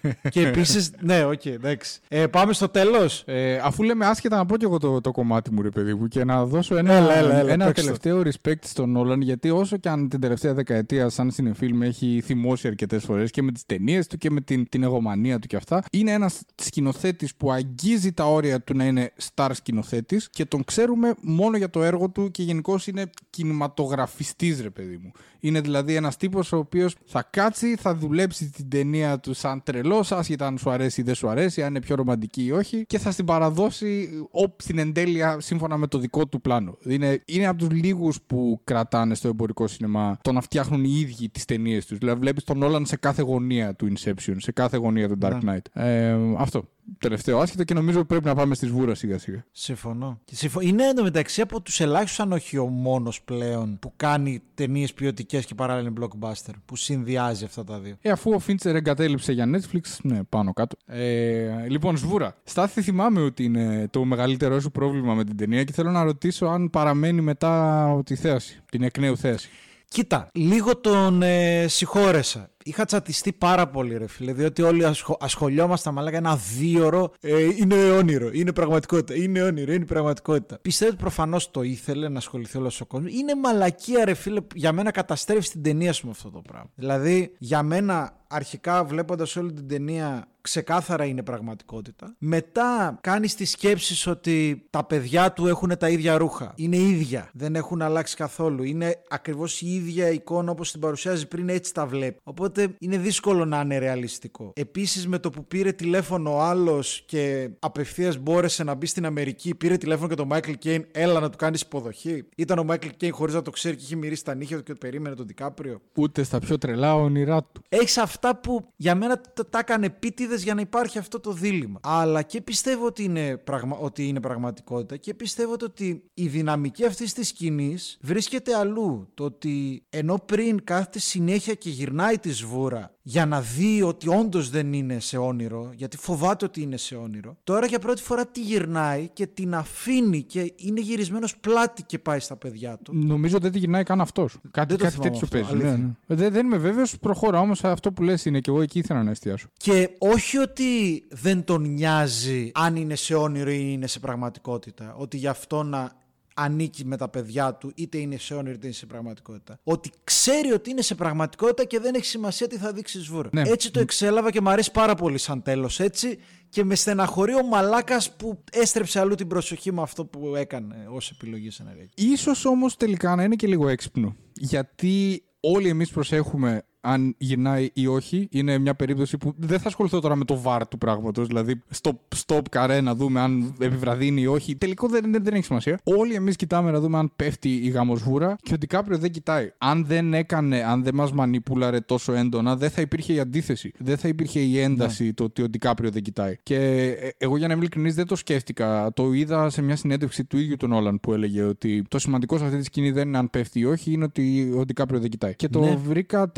ναι. και επίσης. ναι, οκ, εντάξει. Ε, πάμε στο τέλος. Ε, αφού λέμε άσχετα να πω και εγώ το, το κομμάτι μου, ρε παιδί μου, και να δώσω ένα, Έλα, έλα, έλα, ένα παίξτε το. τελευταίο respect στον Νόλαν, γιατί όσο και αν την τελευταία δεκαετία, σαν σινεφίλ, με έχει θυμώσει αρκετές φορές και με τις ταινίες του και με την, την εγωμανία του και αυτά, είναι ένας σκηνοθέτης που αγγίζει τα όρια του να είναι star σκηνοθέτης και τον ξέρουμε μόνο για το έργο του και γενικώς είναι κινηματογραφιστής, ρε παιδί μου. Είναι δηλαδή ένας τύπος ο οποίος θα κάτσει, θα δουλέψει την ταινία του σαν τρελό, άσχετα αν σου αρέσει ή δεν σου αρέσει, αν είναι πιο ρομαντική ή όχι, και θα στην παραδώσει όπ, στην εντέλεια σύμφωνα με το δικό του πλάνο. Είναι, είναι από τους λίγους που κρατάνε στο εμπορικό σινεμά το να φτιάχνουν οι ίδιοι τις ταινίες τους. Δηλαδή, βλέπεις τον Όλαν σε κάθε γωνία του Inception, σε κάθε γωνία του Dark Ναι. Knight. Ε, αυτό. Τελευταίο άσχετο και νομίζω πρέπει να πάμε στη σβούρα σιγά σιγά. Συμφωνώ. Και συμφω- Είναι εντωμεταξύ από τους ελάχιστους, αν όχι ο μόνος πλέον, που κάνει ταινίες ποιοτικές και παράλληλα είναι blockbuster. Που συνδυάζει αυτά τα δύο. Ε, αφού ο Φίντσερ εγκατέλειψε για Netflix, ναι, πάνω κάτω. Ε, λοιπόν, Σβούρα. Στάθη, θυμάμαι ότι είναι το μεγαλύτερό σου πρόβλημα με την ταινία και θέλω να ρωτήσω αν παραμένει μετά τη θέαση, την εκ νέου θέαση. Κοίτα, λίγο τον ε, συγχώρεσα. Είχα τσατιστεί πάρα πολύ, ρε φίλε, διότι όλοι ασχο... ασχολιόμασταν με ένα δίωρο. Ε, είναι όνειρο, είναι πραγματικότητα. Είναι όνειρο, είναι πραγματικότητα. Πιστεύω ότι προφανώς το ήθελε να ασχοληθεί όλος ο κόσμος. Είναι μαλακία, ρε φίλε, για μένα καταστρέφει την ταινία σου με αυτό το πράγμα. Δηλαδή, για μένα, αρχικά βλέποντας όλη την ταινία, ξεκάθαρα είναι πραγματικότητα. Μετά κάνεις τις σκέψεις ότι τα παιδιά του έχουν τα ίδια ρούχα. Είναι ίδια. Δεν έχουν αλλάξει καθόλου. Είναι ακριβώς η ίδια εικόνα όπως την παρουσιάζει πριν, έτσι τα βλέπει. Οπότε είναι δύσκολο να είναι ρεαλιστικό. Επίσης, με το που πήρε τηλέφωνο ο άλλος και απευθείας μπόρεσε να μπει στην Αμερική, πήρε τηλέφωνο και τον Μάικλ Κέιν, έλα να του κάνεις υποδοχή. Ήταν ο Μάικλ Κέιν χωρίς να το ξέρει και είχε μυρίσει τα νύχια του και περίμενε τον Δικάπριο. Ούτε στα πιο τρελά όνειρά του. Έχεις αυτά που για μένα τα, τα έκανε επίτηδες για να υπάρχει αυτό το δίλημμα. Αλλά και πιστεύω ότι είναι, πραγμα, ότι είναι πραγματικότητα και πιστεύω ότι η δυναμική αυτής της σκηνής βρίσκεται αλλού. Το ότι ενώ πριν κάθεται συνέχεια και γυρνάει τη σβούρα για να δει ότι όντως δεν είναι σε όνειρο, γιατί φοβάται ότι είναι σε όνειρο, τώρα για πρώτη φορά τη γυρνάει και την αφήνει και είναι γυρισμένος πλάτη και πάει στα παιδιά του. Νομίζω δεν τη γυρνάει καν αυτός. Κάτι, το κάτι θυμάμαι τέτοιο αυτό, παίζει. Ναι, αλήθεια. ναι. Δεν, δεν είμαι βέβαιος, προχώρα όμως. Αυτό που λες είναι και εγώ εκεί ήθελα να εστιάσω. Και όχι ότι δεν τον νοιάζει αν είναι σε όνειρο ή είναι σε πραγματικότητα. Ότι γι' αυτό να ανήκει με τα παιδιά του, είτε είναι σε όνειρο είτε είναι σε πραγματικότητα. Ότι ξέρει ότι είναι σε πραγματικότητα και δεν έχει σημασία τι θα δείξει σβούρα. Ναι. Έτσι το εξέλαβα και μου αρέσει πάρα πολύ σαν τέλος έτσι. Και με στεναχωρεί ο μαλάκας που έστρεψε αλλού την προσοχή με αυτό που έκανε ως επιλογή σε ένα ρίγκ. Ίσως όμως τελικά να είναι και λίγο έξυπνο. Γιατί όλοι εμείς προσέχουμε αν γυρνάει ή όχι. Είναι μια περίπτωση που δεν θα ασχοληθώ τώρα με το βάρ του πράγματος. Δηλαδή, stop, stop καρέ να δούμε αν επιβραδύνει ή όχι. Τελικό δεν, δεν, δεν έχει σημασία. Όλοι εμείς κοιτάμε να δούμε αν πέφτει η γαμοσβούρα και ο Ντικάπριο δεν κοιτάει. Αν δεν έκανε, αν δεν μας μανίπουλαρε τόσο έντονα, δεν θα υπήρχε η αντίθεση. Δεν θα υπήρχε η ένταση το ότι ο Ντικάπριο δεν κοιτάει. Και ε, εγώ για να είμαι ειλικρινής δεν το σκέφτηκα. Το είδα σε μια συνέντευξη του ίδιου τον Όλαν που έλεγε ότι το σημαντικό σε αυτή τη σκηνή δεν είναι αν πέφτει ή όχι, είναι ότι ο Ντικάπριο δεν κοιτάει. Και το Ναι. βρήκα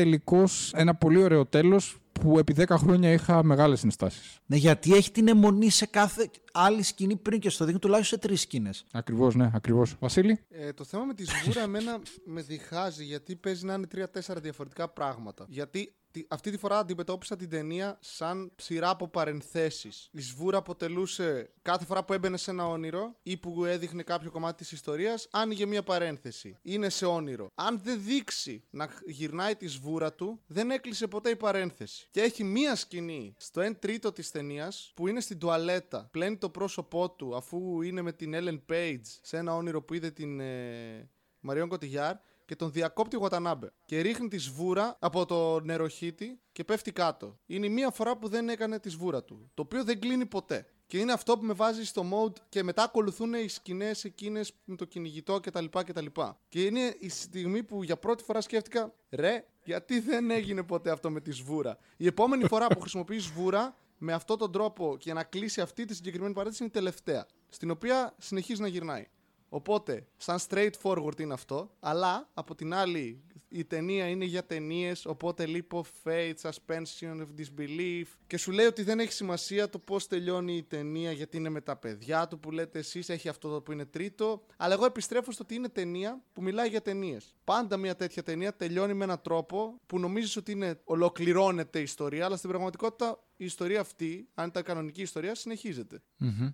τελικώ ένα πολύ ωραίο τέλος που επί 10 χρόνια είχα μεγάλες συναισθάσει. Ναι, γιατί έχει την αιμονή σε κάθε άλλη σκηνή πριν και στο δείχνει τουλάχιστον σε τρεις σκηνές. Ακριβώς, ναι, ακριβώς. Βασίλη; Ε, το θέμα με τη σβούρα εμένα με διχάζει γιατί παίζει να είναι τρία-τέσσερα διαφορετικά πράγματα. Γιατί τη- αυτή τη φορά αντιμετώπισα την ταινία σαν σειρά από παρενθέσεις. Η σβούρα αποτελούσε κάθε φορά που έμπαινε σε ένα όνειρο ή που έδειχνε κάποιο κομμάτι της ιστορίας, άνοιγε μία παρένθεση. Είναι σε όνειρο. Αν δεν δείξει να γυρνάει τη σβούρα του, δεν έκλεισε ποτέ η παρένθεση. Και έχει μία σκηνή στο 1 τρίτο της ταινίας που είναι στην τουαλέτα. Πλένει το πρόσωπό του αφού είναι με την Ellen Page σε ένα όνειρο που είδε την ε, Μαριόν Κωτιγιάρ και τον διακόπτει ο Γουατανάμπε. Και ρίχνει τη σβούρα από το νεροχύτη και πέφτει κάτω. Είναι η μία φορά που δεν έκανε τη σβούρα του. Το οποίο δεν κλείνει ποτέ. Και είναι αυτό που με βάζει στο mode και μετά ακολουθούν οι σκηνές εκείνες με το κυνηγητό κτλ. κτλ. Και είναι η στιγμή που για πρώτη φορά σκέφτηκα, ρε, γιατί δεν έγινε ποτέ αυτό με τη σβούρα. Η επόμενη φορά που χρησιμοποιείς σβούρα με αυτόν τον τρόπο και να κλείσει αυτή τη συγκεκριμένη παρένθεση είναι η τελευταία. Στην οποία συνεχίζει να γυρνάει. Οπότε, σαν straightforward είναι αυτό, αλλά από την άλλη η ταινία είναι για ταινίες, οπότε leap of faith, suspension of disbelief και σου λέει ότι δεν έχει σημασία το πώς τελειώνει η ταινία γιατί είναι με τα παιδιά του που λέτε εσείς, έχει αυτό που είναι τρίτο. Αλλά εγώ επιστρέφω στο ότι είναι ταινία που μιλάει για ταινίες. Πάντα μια τέτοια ταινία τελειώνει με έναν τρόπο που νομίζεις ότι είναι, ολοκληρώνεται η ιστορία, αλλά στην πραγματικότητα η ιστορία αυτή, αν ήταν κανονική ιστορία, συνεχίζεται.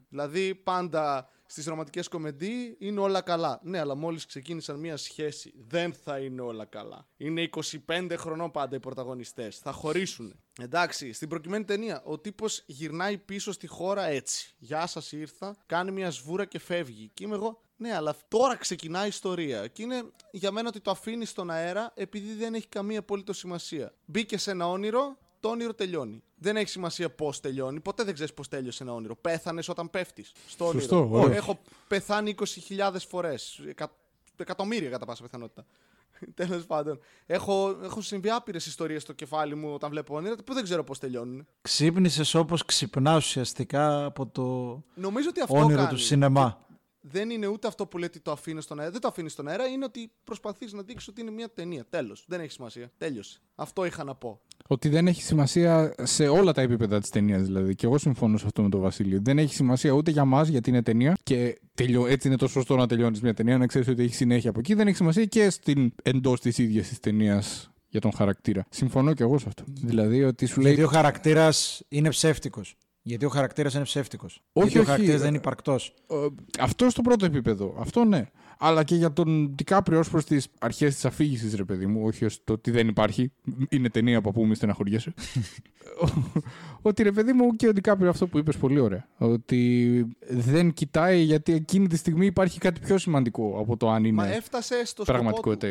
Δηλαδή, πάντα στις ρομαντικές κομμεντί είναι όλα καλά. Ναι, αλλά μόλις ξεκίνησαν μία σχέση, δεν θα είναι όλα καλά. Είναι 25 χρονών πάντα οι πρωταγωνιστές. Θα χωρίσουν. Εντάξει, στην προκειμένη ταινία, ο τύπος γυρνάει πίσω στη χώρα έτσι. Γεια σας, ήρθα, κάνει μια σβούρα και φεύγει. Και είμαι εγώ, ναι, αλλά τώρα ξεκινάει η ιστορία. Και είναι για μένα ότι το αφήνει στον αέρα επειδή δεν έχει καμία απολύτω σημασία. Μπήκε σε ένα όνειρο, το όνειρο τελειώνει. Δεν έχει σημασία πώς τελειώνει. Ποτέ δεν ξέρεις πώς τέλειωσε ένα όνειρο. Πέθανες όταν πέφτεις στο όνειρο. Σωστό, Ω, ωραίο. Έχω πεθάνει 20.000 φορές. Εκατομμύρια κατά πάσα πιθανότητα. Τέλος πάντων. Έχω, έχω συμβεί άπειρες ιστορίες στο κεφάλι μου όταν βλέπω όνειρα που δεν ξέρω πώς τελειώνουν. Ξύπνησες όπως ξυπνά ουσιαστικά από το Νομίζω ότι αυτό όνειρο κάνει. του σινεμά. Δεν είναι ούτε αυτό που λέει ότι το αφήνει στον αέρα. Δεν το αφήνεις στον αέρα. Είναι ότι προσπαθείς να δείξεις ότι είναι μια ταινία. Τέλος. Δεν έχει σημασία. Τέλειωσε. Αυτό είχα να πω. Ότι δεν έχει σημασία σε όλα τα επίπεδα της ταινίας, δηλαδή. Και εγώ συμφωνώ σε αυτό με τον Βασίλειο. Δεν έχει σημασία ούτε για μας, γιατί είναι ταινία. Και τελειώ, έτσι είναι το σωστό να τελειώνεις μια ταινία, να ξέρεις ότι έχει συνέχεια από εκεί. Δεν έχει σημασία και στην εντός της ίδιας της ταινίας για τον χαρακτήρα. Συμφωνώ και εγώ σε αυτό. Δηλαδή ότι σου λέει. Γιατί ο χαρακτήρας είναι ψεύτικος. Γιατί ο χαρακτήρας είναι ψεύτικος. Γιατί όχι, ο χαρακτήρας ε, δεν είναι υπαρκτός. Ε, αυτός στο πρώτο επίπεδο. Αυτό ναι. Αλλά και για τον Ντικάπριο ως προς τις αρχές της αφήγησης, ρε παιδί μου. Όχι ως το ότι δεν υπάρχει. Είναι ταινία από που μη στεναχωριέσαι. ότι ρε παιδί μου και ο Ντικάπριο αυτό που είπες πολύ ωραία. Ότι δεν κοιτάει γιατί εκείνη τη στιγμή υπάρχει κάτι πιο σημαντικό από το αν είναι. Μα έφτασε στο σκοπό πραγματικότητα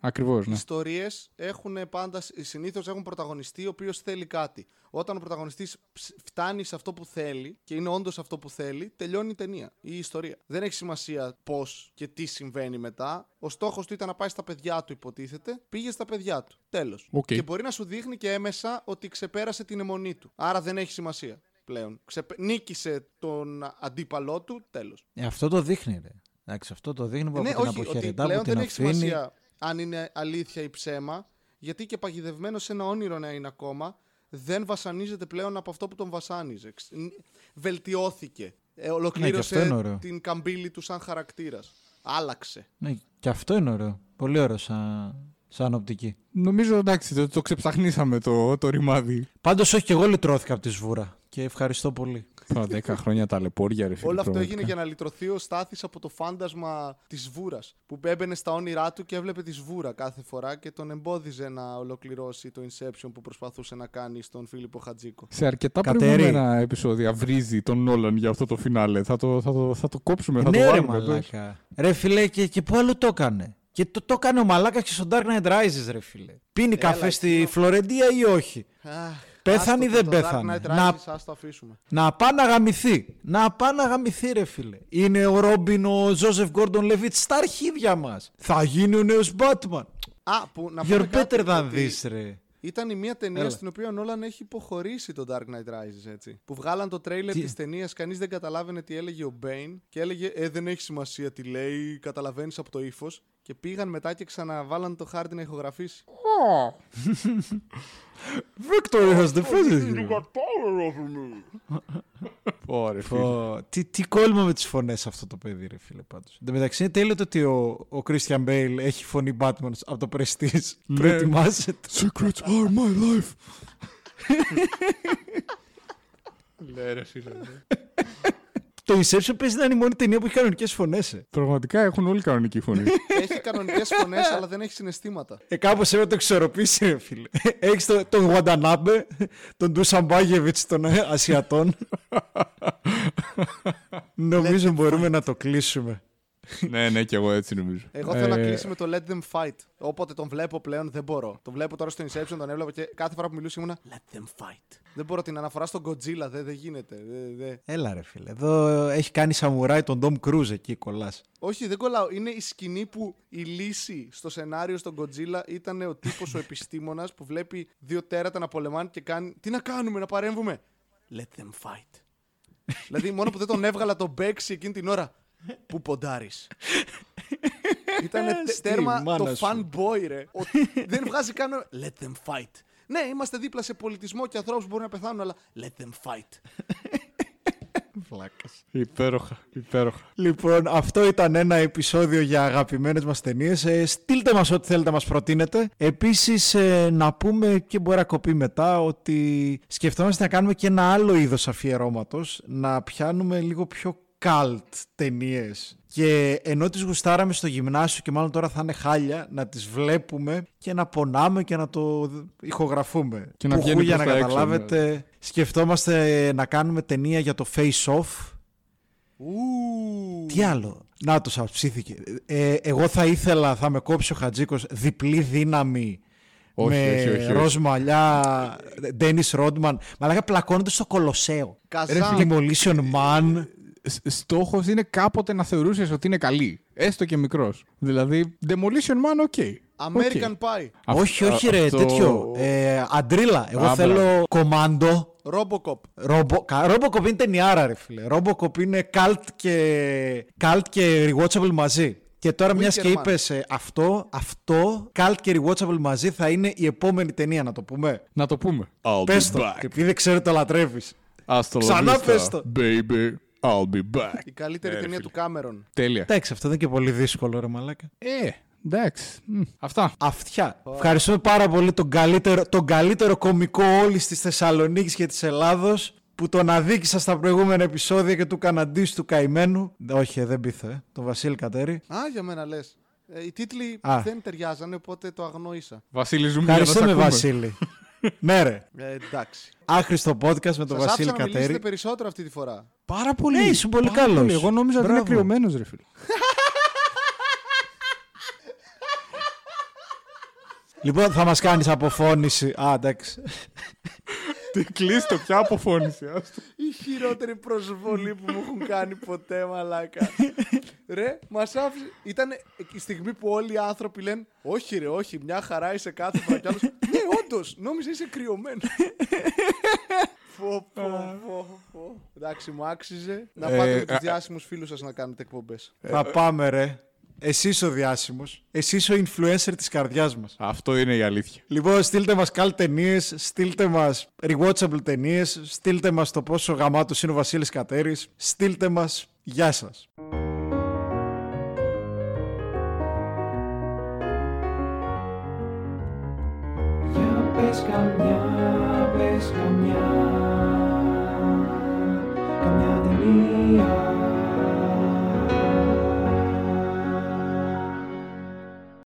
του. ή όχι. Οι Ακριβώς, Οι ναι. ιστορίες έχουν πάντα, συνήθως έχουν πρωταγωνιστή ο οποίος θέλει κάτι. Όταν ο πρωταγωνιστής φτάνει σε αυτό που θέλει και είναι όντως αυτό που θέλει, τελειώνει η ταινία ή η ιστορία. Δεν έχει σημασία πώς και τι συμβαίνει μετά. Ο στόχος του ήταν να πάει στα παιδιά του, υποτίθεται. Πήγε στα παιδιά του. Τέλος. Οκ. Και μπορεί να σου δείχνει και έμμεσα ότι ξεπέρασε την εμμονή του. Άρα δεν έχει σημασία πλέον. Ξεπε... Νίκησε τον αντίπαλό του, τέλος. Ε, αυτό το δείχνει, ρε. Εντάξει, αυτό το δείχνει που Ναι, από την όχι, ότι αποχαιρετά, πλέον που την δεν έχει αφήνει. σημασία αν είναι αλήθεια ή ψέμα, γιατί και παγιδευμένος σε ένα όνειρο να είναι ακόμα, δεν βασανίζεται πλέον από αυτό που τον βασάνιζε. Ξ- νι- Βελτιώθηκε. Ε, Ναι, και αυτό ολοκλήρωσε είναι ωραίο. την καμπύλη του σαν χαρακτήρας. Άλλαξε. Ναι, και αυτό είναι ωραίο. Πολύ ωραίο σαν, σαν οπτική. Νομίζω εντάξει, το, το ξεψαχνίσαμε το, το ρημάδι. Πάντως, όχι και εγώ λυτρώθηκα από τη σβούρα. Και ευχαριστώ πολύ. Τώρα 10 χρόνια ταλαιπώρια, ρε φίλε. Όλο αυτό πραγματικά. έγινε για να λυτρωθεί ο Στάθης από το φάντασμα της βούρας. Που έμπαινε στα όνειρά του και έβλεπε τη σβούρα κάθε φορά και τον εμπόδιζε να ολοκληρώσει το Inception που προσπαθούσε να κάνει στον Φίλιππο Χατζίκο. Σε αρκετά Κατέρι. προηγούμενα επεισόδια βρίζει τον Νόλαν για αυτό το φινάλε. Θα το, θα το, θα το κόψουμε, θα ναι, το ρε βάλουμε. εδώ. μαλάκα. Ρε φίλε, και, και πού άλλο το έκανε; Και το, το έκανε ο μαλάκας και στο Dark Knight Rises, ρε φίλε. Πίνει Έλα, καφέ στη εκείνο. Φλωρεντία ή όχι; Αχ, Πέθανε ή άστο δεν το Dark πέθανε; Knight Να- Rises, ας το αφήσουμε. Να πάει να γαμηθεί. Να πάει να γαμηθεί, ρε φίλε. Είναι ο Ρόμπιν, ο Ζώσεφ Γκόρντον Λεβίτ στα αρχίδια μας. Θα γίνει ο νέος Batman. Α, που να You're πούμε κάτι, better than ότι this, ρε. Ήταν η μία ταινία Έλα. στην οποία ο Νόλαν έχει υποχωρήσει το Dark Knight Rises, έτσι. Που βγάλαν το τρέιλερ Τι- της ταινίας, κανείς δεν καταλάβαινε τι έλεγε ο Bane και έλεγε «Ε, δεν έχει σημασία τι λέει, καταλαβαίνεις από το ύφος. Και πήγαν μετά και ξαναβάλαν το χάρτη να ηχογραφήσει. Victory has defeated you. Ωραία, φίλε. Πω, τι, τι κόλλημα με τις φωνές αυτό το παιδί, ρε φίλε, πάντως. Εν τω μεταξύ είναι τέλειο το ότι ο, ο Christian Bale έχει φωνή Batman από το Prestige. Ναι. Προετοιμάζεται. Secrets are my life. Ναι, ρε φίλε. Το Inception παίζει να είναι η μόνη ταινία που έχει κανονικές φωνές. Ε, Πραγματικά έχουν όλοι κανονική φωνή. έχει κανονικές φωνές, αλλά δεν έχει συναισθήματα. ε κάπως έπρεπε να το εξορροπήσει, ρε φίλε. Έχεις το, τον Γουαντανάμπε, τον Ντούσαν Μπάγεβιτς των ε, Ασιατών. Νομίζω μπορούμε να το κλείσουμε. ναι, ναι, και εγώ έτσι νομίζω. Εγώ θέλω να Ε, κλείσει με το Let them fight. Όποτε τον βλέπω πλέον δεν μπορώ. Τον βλέπω τώρα στο Inception, τον έβλεπα και κάθε φορά που μιλούσε ήμουνα Let them fight. Δεν μπορώ την αναφορά στον Godzilla, δεν, δεν γίνεται. Δεν, δεν. Έλα ρε φίλε, εδώ έχει κάνει σαμουράι τον Dom Cruise εκεί κολλάς. Όχι, δεν κολλάω. Είναι η σκηνή που η λύση στο σενάριο στον Godzilla ήταν ο τύπος ο επιστήμονας που βλέπει δύο τέρατα να πολεμάνε και κάνει. Τι να κάνουμε, να παρέμβουμε; Let them fight. δηλαδή, μόνο που δεν τον έβγαλα τον Μπέξι εκείνη την ώρα. Πού ποντάρεις; Ήταν Στη τέρμα μάνας το σου. fanboy, ρε. Ο- δεν βγάζει καν. Let them fight. Ναι, είμαστε δίπλα σε πολιτισμό και ανθρώπους που μπορούν να πεθάνουν, αλλά let them fight. Βλάκας. Υπέροχα, υπέροχα. Λοιπόν, αυτό ήταν ένα επεισόδιο για αγαπημένες μας ταινίες. Ε, στείλτε μας ό,τι θέλετε να μας προτείνετε. Επίσης, ε, να πούμε και μπορεί να κοπεί μετά ότι σκεφτόμαστε να κάνουμε και ένα άλλο είδος αφιερώματος, να πιάνουμε λίγο πιο cult ταινίες. Και ενώ τις γουστάραμε στο γυμνάσιο και μάλλον τώρα θα είναι χάλια, να τις βλέπουμε και να πονάμε και να το ηχογραφούμε. Και να Πουχού, βγαίνει για προς να τα έξω, καταλάβετε, σκεφτόμαστε να κάνουμε ταινία για το Face Off. Ου. Τι άλλο; Να το σας ψήθηκε. Ε, εγώ θα ήθελα, θα με κόψει ο Χατζίκος, διπλή δύναμη Όχι, με όχι, όχι, όχι. ροζ μαλλιά, Ντένις Ρόντμαν. Μαλάκα πλακώνονται στο Κολοσσέο. Καζάν. Demolition Man. Στόχος είναι κάποτε να θεωρούσες ότι είναι καλή. Έστω και μικρός. Δηλαδή, Demolition Man, οκ. American OK. Pie. Αυτό- όχι, όχι ρε, αυτό- τέτοιο. Ε, αντρίλα. Εγώ Α, θέλω κομάντο. Robocop. Robo, κα- Robocop είναι ταινιάρα ρε φίλε. Robocop είναι cult και, cult και rewatchable μαζί. Και τώρα μιας και Wicker Man. είπες ε, αυτό, αυτό, cult και rewatchable μαζί θα είναι η επόμενη ταινία να το πούμε. Να το πούμε. I'll Πες το, και επειδή ξέρω το λατρεύεις. Hasta la Ξανά vista, πες το. Baby, I'll be back. Η καλύτερη Ε, ταινία φίλε. του Κάμερον. Τέλεια. Εντάξει, αυτό δεν είναι και πολύ δύσκολο ρε μαλάκα. Ε, εντάξει. Μ, Αυτά. Αυτιά. Ευχαριστούμε πάρα πολύ τον καλύτερο, τον καλύτερο κομικό όλης της Θεσσαλονίκης και της Ελλάδος που τον αδίκησα στα προηγούμενα επεισόδια και του καναντής του καημένου. Όχι, ε, δεν πείθω, ε. Τον Βασίλη Κατέρη. Α, για μένα λες. Ε, οι τίτλοι Α. δεν ταιριάζανε, οπότε το αγνόησα. Βασίλη, ζούμε για να σε Ευχαριστούμε, ακούμε. Βασίλη. ναι, ρε. Ε, εντάξει. Άχρηστο podcast με τον Σας άφησα Βασίλη να μιλήσετε Κατέρη. περισσότερο αυτή τη φορά. Πάρα πολύ. Ναι, ήσουν πολύ Πάρα καλός. Εγώ νόμιζα ότι είναι Μπράβο. κρυωμένος, ρε φίλε. Λοιπόν, θα μας κάνεις αποφώνηση. Α, εντάξει. Τι κλείστο, πια αποφώνηση. άστο. Η χειρότερη προσβολή που μου έχουν κάνει ποτέ, μαλάκα. ρε, μας άφησε. Ήταν η στιγμή που όλοι οι άνθρωποι λένε Όχι, ρε, όχι, μια χαρά είσαι κάθε φορά κι άλλος, Ναι, όντως, νόμιζα είσαι κρυωμένος. Φω, φω, φω, φω. Εντάξει, μου άξιζε να Ε, πάτε με τους α- διάσημους φίλους σας να κάνετε εκπομπές. θα πάμε, ρε. Εσύ ο διάσημος. Εσύ ο influencer της καρδιάς μας. Αυτό είναι η αλήθεια. Λοιπόν, στείλτε μας καλ ταινίες, στείλτε μας rewatchable ταινίες, στείλτε μας το πόσο γαμάτος είναι ο Βασίλης Κατέρης, στείλτε μας. Γεια σας. Για πες